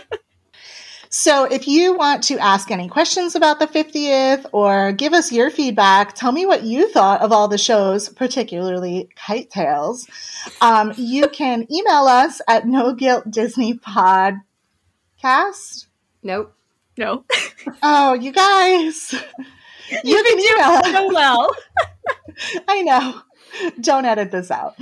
so, if you want to ask any questions about the 50th or give us your feedback, tell me what you thought of all the shows, particularly KiteTails, um, you can email us at no guilt Disney podcast. Nope. No. oh, you guys. You, can email us. So well. I know. Don't edit this out.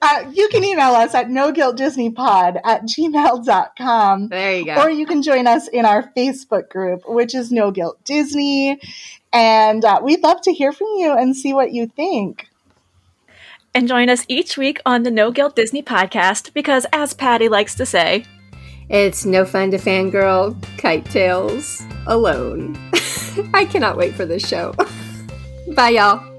Uh, you can email us at no guilt disney pod at gmail.com there you go. Or you can join us in our facebook group which is no guilt disney. And uh, we'd love to hear from you and see what you think. And join us each week on the no guilt disney podcast because as patty likes to say it's no fun to fangirl kite tails alone. I cannot wait for this show. Bye, y'all.